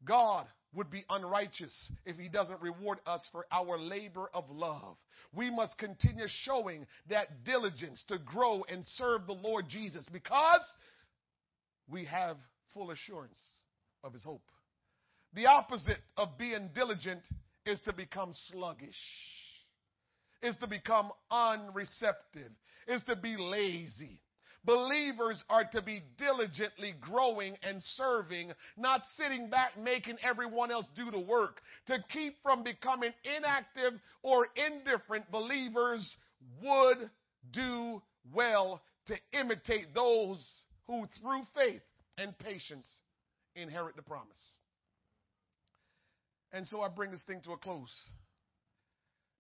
God would be unrighteous if He doesn't reward us for our labor of love. We must continue showing that diligence to grow and serve the Lord Jesus because we have full assurance of his hope. The opposite of being diligent is to become sluggish, is to become unreceptive, is to be lazy. Believers are to be diligently growing and serving, not sitting back making everyone else do the work. To keep from becoming inactive or indifferent, believers would do well to imitate those who, through faith, and patience inherit the promise. And so I bring this thing to a close.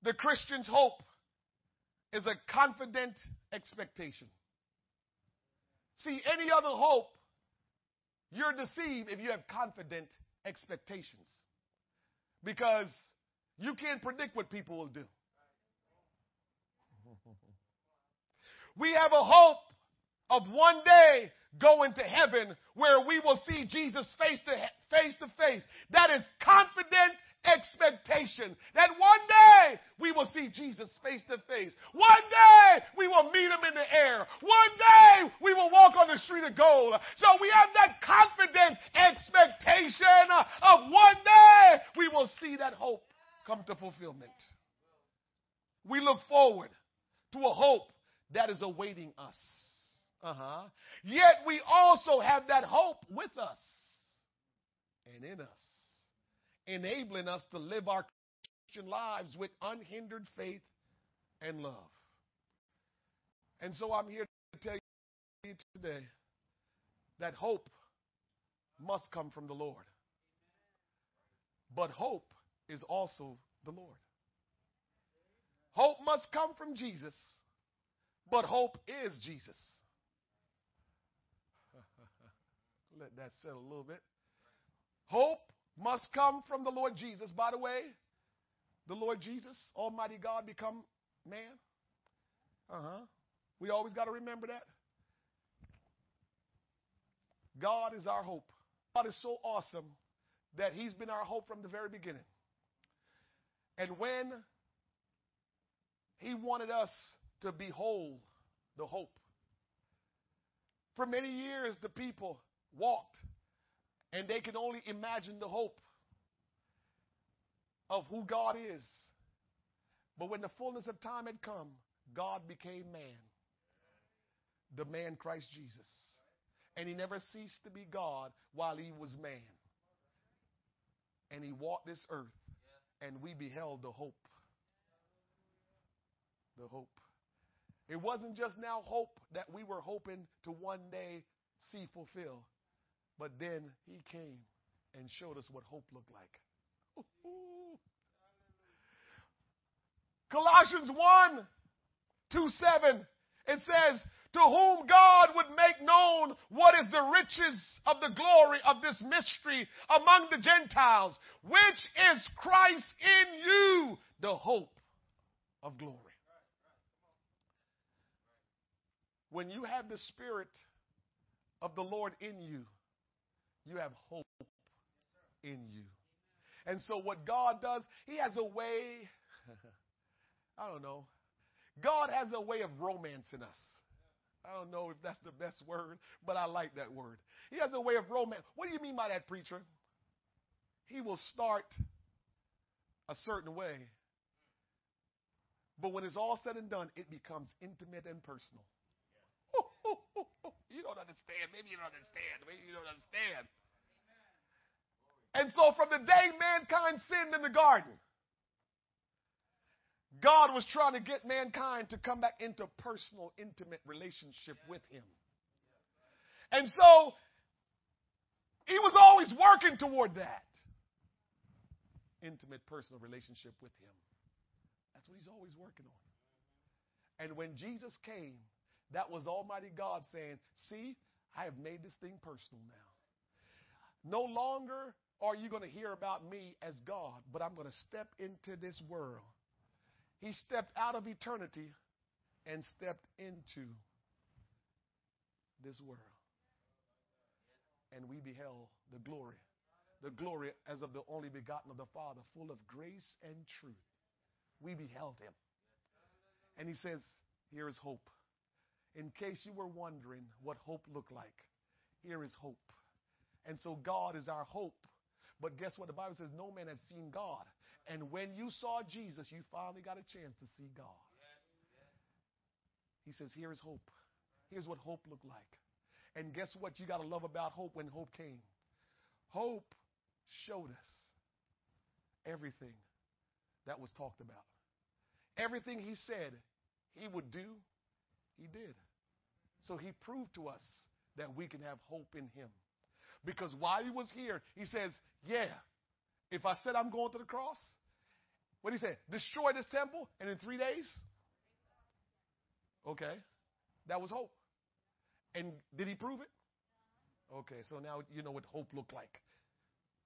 The Christian's hope is a confident expectation. See, any other hope, you're deceived if you have confident expectations. Because you can't predict what people will do. *laughs* We have a hope of one day going to heaven where we will see Jesus face to face to face. That is confident expectation that one day we will see Jesus face to face. One day we will meet him in the air. One day we will walk on the street of gold. So we have that confident expectation of one day we will see that hope come to fulfillment. We look forward to a hope that is awaiting us. Uh-huh. Yet we also have that hope with us and in us enabling us to live our Christian lives with unhindered faith and love. And so I'm here to tell you today that hope must come from the Lord. But hope is also the Lord. Hope must come from Jesus, but hope is Jesus. Let that settle a little bit. Hope must come from the Lord Jesus. By the way, the Lord Jesus, Almighty God, become man. Uh huh. We always got to remember that. God is our hope. God is so awesome that He's been our hope from the very beginning. And when He wanted us to behold the hope, for many years the people walked and they could only imagine the hope of who God is. But when the fullness of time had come, God became man, the man Christ Jesus. And he never ceased to be God while he was man. And he walked this earth, and we beheld the hope. The hope. It wasn't just now hope that we were hoping to one day see fulfilled. But then he came and showed us what hope looked like. *laughs* Colossians 1 2 7, it says, To whom God would make known what is the riches of the glory of this mystery among the Gentiles, which is Christ in you, the hope of glory. When you have the Spirit of the Lord in you, you have hope in you. And so, what God does, He has a way, *laughs* I don't know, God has a way of romancing us. I don't know if that's the best word, but I like that word. He has a way of romance. What do you mean by that, preacher? He will start a certain way, but when it's all said and done, it becomes intimate and personal. *laughs* You don't understand. Maybe you don't understand. Maybe you don't understand. And so from the day mankind sinned in the garden, God was trying to get mankind to come back into personal, intimate relationship with Him. And so He was always working toward that intimate, personal relationship with Him. That's what He's always working on. And when Jesus came, that was Almighty God saying, See, I have made this thing personal now. No longer are you going to hear about me as God, but I'm going to step into this world. He stepped out of eternity and stepped into this world. And we beheld the glory, the glory as of the only begotten of the Father, full of grace and truth. We beheld him. And he says, Here is hope. In case you were wondering what hope looked like, here is hope. And so God is our hope. But guess what? The Bible says no man has seen God. And when you saw Jesus, you finally got a chance to see God. He says, Here is hope. Here's what hope looked like. And guess what you got to love about hope when hope came? Hope showed us everything that was talked about. Everything he said he would do, he did. So he proved to us that we can have hope in him. Because while he was here, he says, Yeah, if I said I'm going to the cross, what he said, destroy this temple, and in three days, Okay. That was hope. And did he prove it? Okay, so now you know what hope looked like.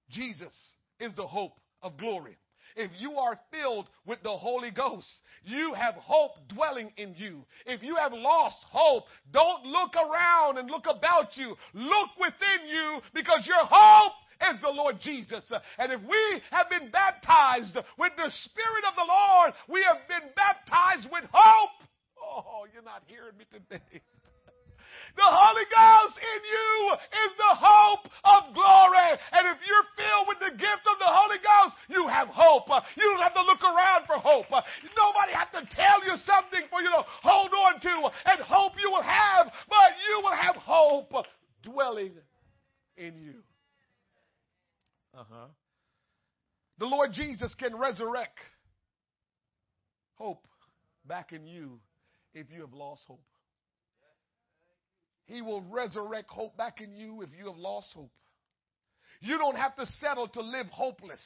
Jesus is the hope of glory. If you are filled with the Holy Ghost, you have hope dwelling in you. If you have lost hope, don't look around and look about you. Look within you because your hope is the Lord Jesus. And if we have been baptized with the Spirit of the Lord, we have been baptized with hope. Oh, you're not hearing me today. The Holy Ghost in you is the hope of glory. And if you're filled with the gift of the Holy Ghost, you have hope. You don't have to look around for hope. Nobody has to tell you something for you to hold on to and hope you will have, but you will have hope dwelling in you. Uh huh. The Lord Jesus can resurrect hope back in you if you have lost hope. He will resurrect hope back in you if you have lost hope. You don't have to settle to live hopeless.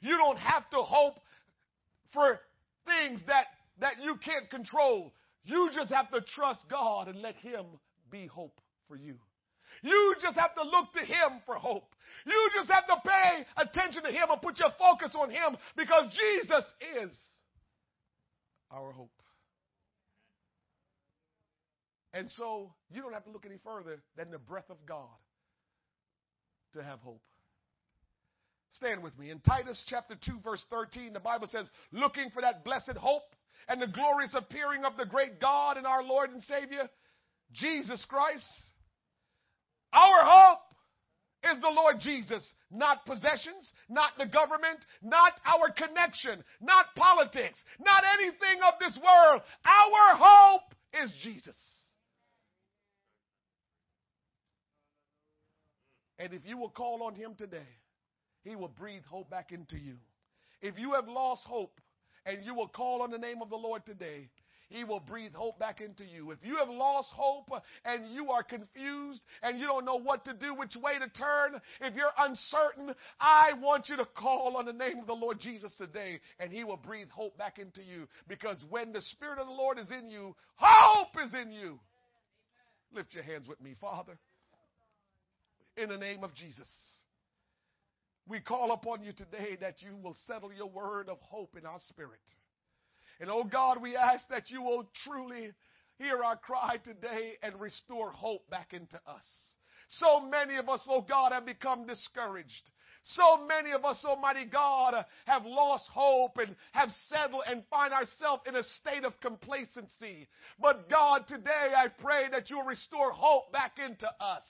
You don't have to hope for things that, that you can't control. You just have to trust God and let Him be hope for you. You just have to look to Him for hope. You just have to pay attention to Him and put your focus on Him because Jesus is our hope. And so you don't have to look any further than the breath of God to have hope. Stand with me. In Titus chapter 2, verse 13, the Bible says, looking for that blessed hope and the glorious appearing of the great God and our Lord and Savior, Jesus Christ. Our hope is the Lord Jesus, not possessions, not the government, not our connection, not politics, not anything of this world. Our hope is Jesus. And if you will call on him today, he will breathe hope back into you. If you have lost hope and you will call on the name of the Lord today, he will breathe hope back into you. If you have lost hope and you are confused and you don't know what to do, which way to turn, if you're uncertain, I want you to call on the name of the Lord Jesus today and he will breathe hope back into you. Because when the Spirit of the Lord is in you, hope is in you. Lift your hands with me, Father in the name of Jesus. We call upon you today that you will settle your word of hope in our spirit. And oh God, we ask that you will truly hear our cry today and restore hope back into us. So many of us, oh God, have become discouraged. So many of us, Almighty God, have lost hope and have settled and find ourselves in a state of complacency. But God, today I pray that you will restore hope back into us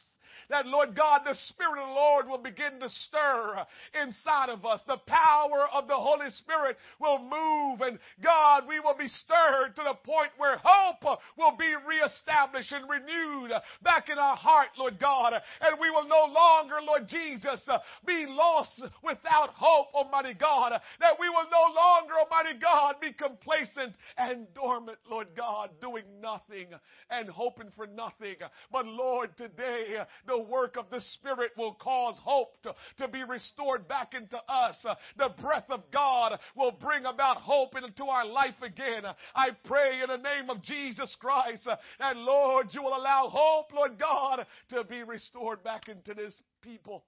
that, Lord God, the Spirit of the Lord will begin to stir inside of us. The power of the Holy Spirit will move, and God, we will be stirred to the point where hope will be reestablished and renewed back in our heart, Lord God. And we will no longer, Lord Jesus, be lost without hope, Almighty God. That we will no longer, Almighty God, be complacent and dormant, Lord God, doing nothing and hoping for nothing. But Lord, today, the work of the Spirit will cause hope to, to be restored back into us. Uh, the breath of God will bring about hope into our life again. I pray in the name of Jesus Christ uh, that, Lord, you will allow hope, Lord God, to be restored back into this people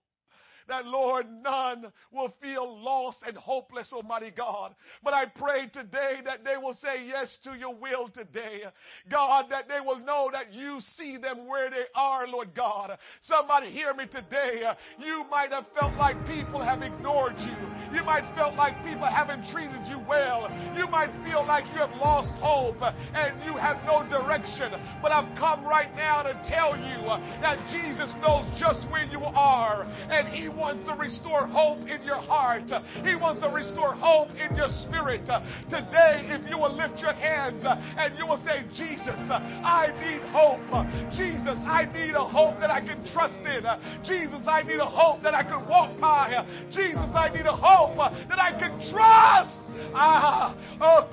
that, Lord, none will feel lost and hopeless, Almighty God. But I pray today that they will say yes to your will today. God, that they will know that you see them where they are, Lord God. Somebody hear me today. You might have felt like people have ignored you. You might felt like people haven't treated you well. You might feel like you have lost hope and you have no direction. But I've come right now to tell you that Jesus knows just where you are and he wants to restore hope in your heart. He wants to restore hope in your spirit. Today, if you will lift your hands and you will say, Jesus, I need hope. Jesus, I need a hope that I can trust in. Jesus, I need a hope that I can walk by. Jesus, I need a hope that I can trust. Ah, Oh.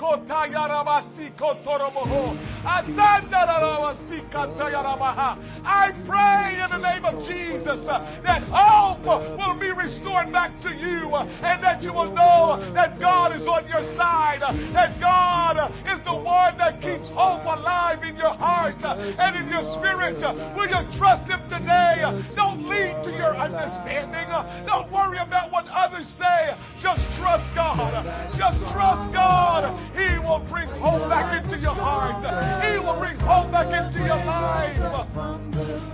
I pray in the name of Jesus that hope will be restored back to you and that you will know that God is on your side, that God is the one that keeps hope alive in your heart and in your spirit. Will you trust Him today? Don't lean to your understanding. Don't worry about what others say. Just trust God. Just trust God. He will bring hope back into your heart. He will bring hope back into your life.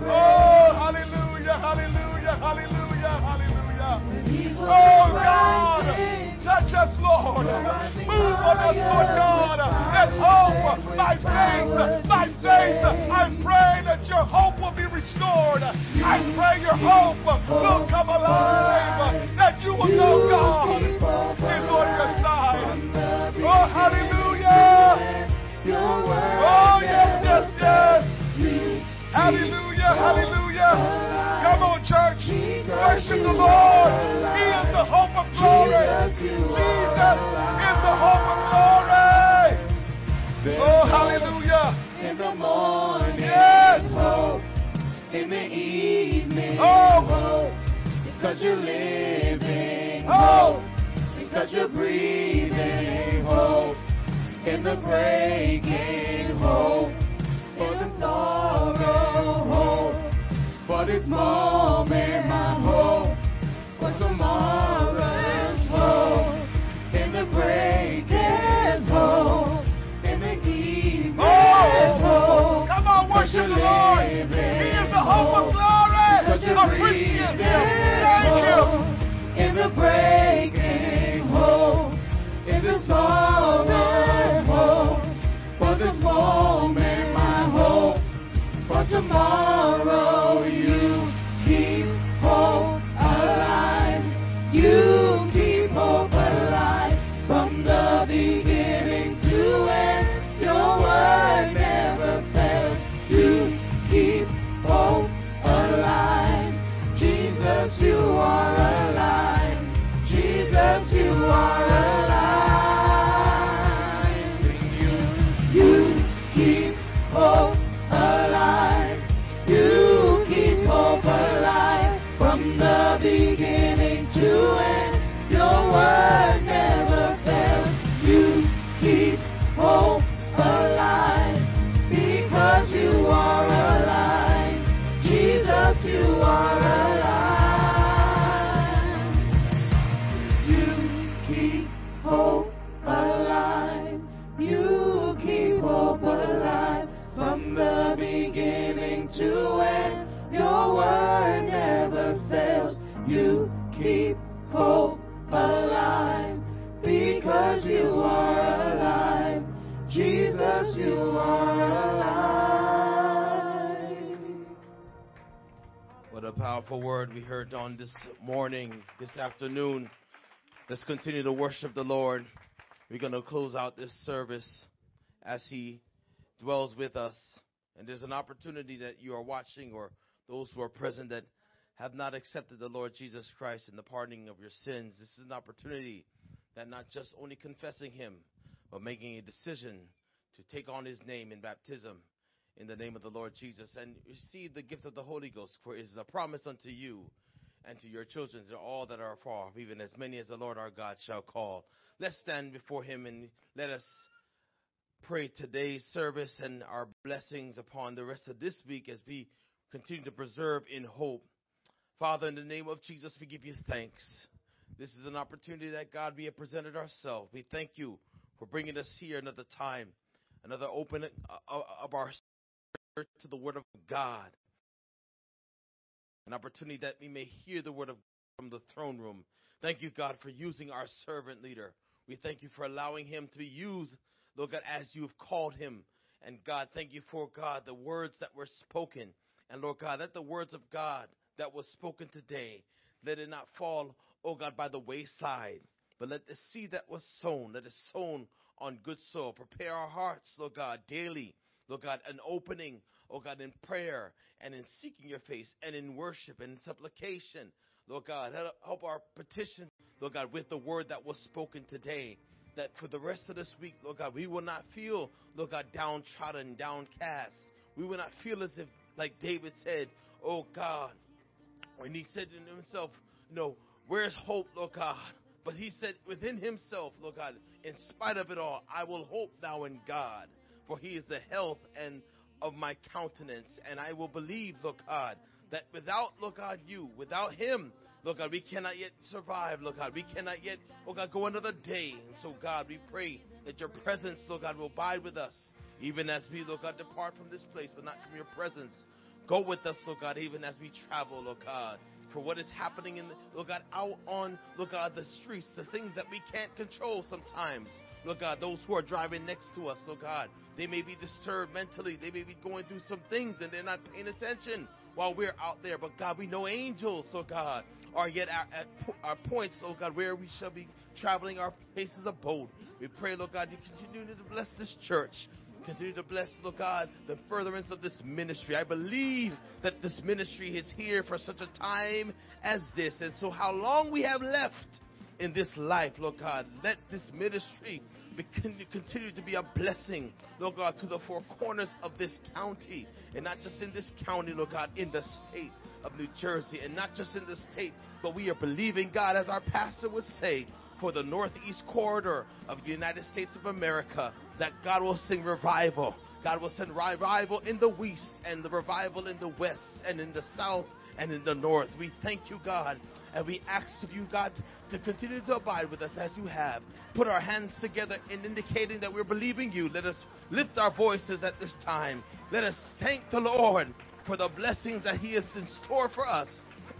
Oh, hallelujah, hallelujah, hallelujah, hallelujah. Oh, God, touch us, Lord. Move on us, Lord God. And hope, by faith, by faith, I pray that your hope will be restored. I pray your hope will come alive. That you will know God is. Oh, hallelujah. Oh, yes, yes, yes. Hallelujah, hallelujah. Come on, church. Worship the Lord. He is the hope of glory. Jesus is the hope of glory. Oh, hallelujah. In the morning, Yes. hope. In the evening, Oh. Because you're living, Oh. Because you're breathing, the breaking, hope. For the sorrow, hope. For this moment, my hope. For tomorrow's hope. In the breaking, hope. In the evening, Oh. hope. Come on, worship the Lord. He is the hope of glory. Appreciate Him. Thank you. In the breaking for powerful word we heard on this morning, this afternoon. Let's continue to worship the Lord. We're going to close out this service as He dwells with us. And there's an opportunity that you are watching or those who are present that have not accepted the Lord Jesus Christ in the pardoning of your sins. This is an opportunity that not just only confessing Him, but making a decision to take on His name in baptism in the name of the Lord Jesus and receive the gift of the Holy Ghost, for it is a promise unto you and to your children, to all that are far off, even as many as the Lord our God shall call. Let's stand before Him and let us pray today's service and our blessings upon the rest of this week as we continue to preserve in hope. Father, in the name of Jesus, we give you thanks. This is an opportunity that God we have presented ourselves. We thank you for bringing us here another time, another opening uh, of our to the Word of God. An opportunity that we may hear the Word of God from the throne room. Thank you, God, for using our servant leader. We thank you for allowing him to be used, Lord God, as you have called him. And God, thank you for, God, the words that were spoken. And Lord God, let the words of God that was spoken today, let it not fall, oh God, by the wayside. But let the seed that was sown, let it sown on good soil. Prepare our hearts, Lord God, daily. Lord God, an opening, oh God, in prayer and in seeking your face and in worship and in supplication. Lord God, help our petition, Lord God, with the word that was spoken today. that for the rest of this week, Lord God, we will not feel, Lord God, downtrodden, downcast. We will not feel as if, like David said, oh God, when he said to himself, no, where's hope, Lord God? But he said within himself, Lord God, in spite of it all, I will hope now in God, for he is the health and of my countenance, and I will believe, Lord God, that without, Lord God, you, without him, Lord God, we cannot yet survive, Lord God. We cannot yet, Lord God, go another day. And so, God, we pray that your presence, Lord God, will abide with us, even as we, Lord God, depart from this place, but not from your presence. Go with us, Lord God, even as we travel, Lord God. For what is happening in, Lord God, out on, Lord God, the streets, the things that we can't control sometimes. Lord God, those who are driving next to us, Lord God, they may be disturbed mentally. They may be going through some things and they're not paying attention while we're out there. But God, we know angels, Lord God, are yet at, at our points, Lord God, where we shall be traveling our places bold. We pray, Lord God, you continue to bless this church. Continue to bless, Lord God, the furtherance of this ministry. I believe that this ministry is here for such a time as this. And so, how long we have left in this life, Lord God, let this ministry continue to be a blessing, Lord God, to the four corners of this county. And not just in this county, Lord God, in the state of New Jersey. And not just in the state, but we are believing, God, as our pastor would say, for the northeast corridor of the United States of America, that God will sing revival. God will send revival in the west and the revival in the west and in the south and in the north. We thank you, God, and we ask of you, God, to continue to abide with us as you have. Put our hands together in indicating that we're believing you. Let us lift our voices at this time. Let us thank the Lord for the blessings that He has in store for us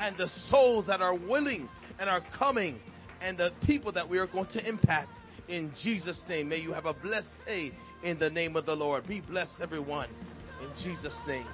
and the souls that are willing and are coming and the people that we are going to impact in Jesus' name. May you have a blessed day in the name of the Lord. Be blessed, everyone, in Jesus' name.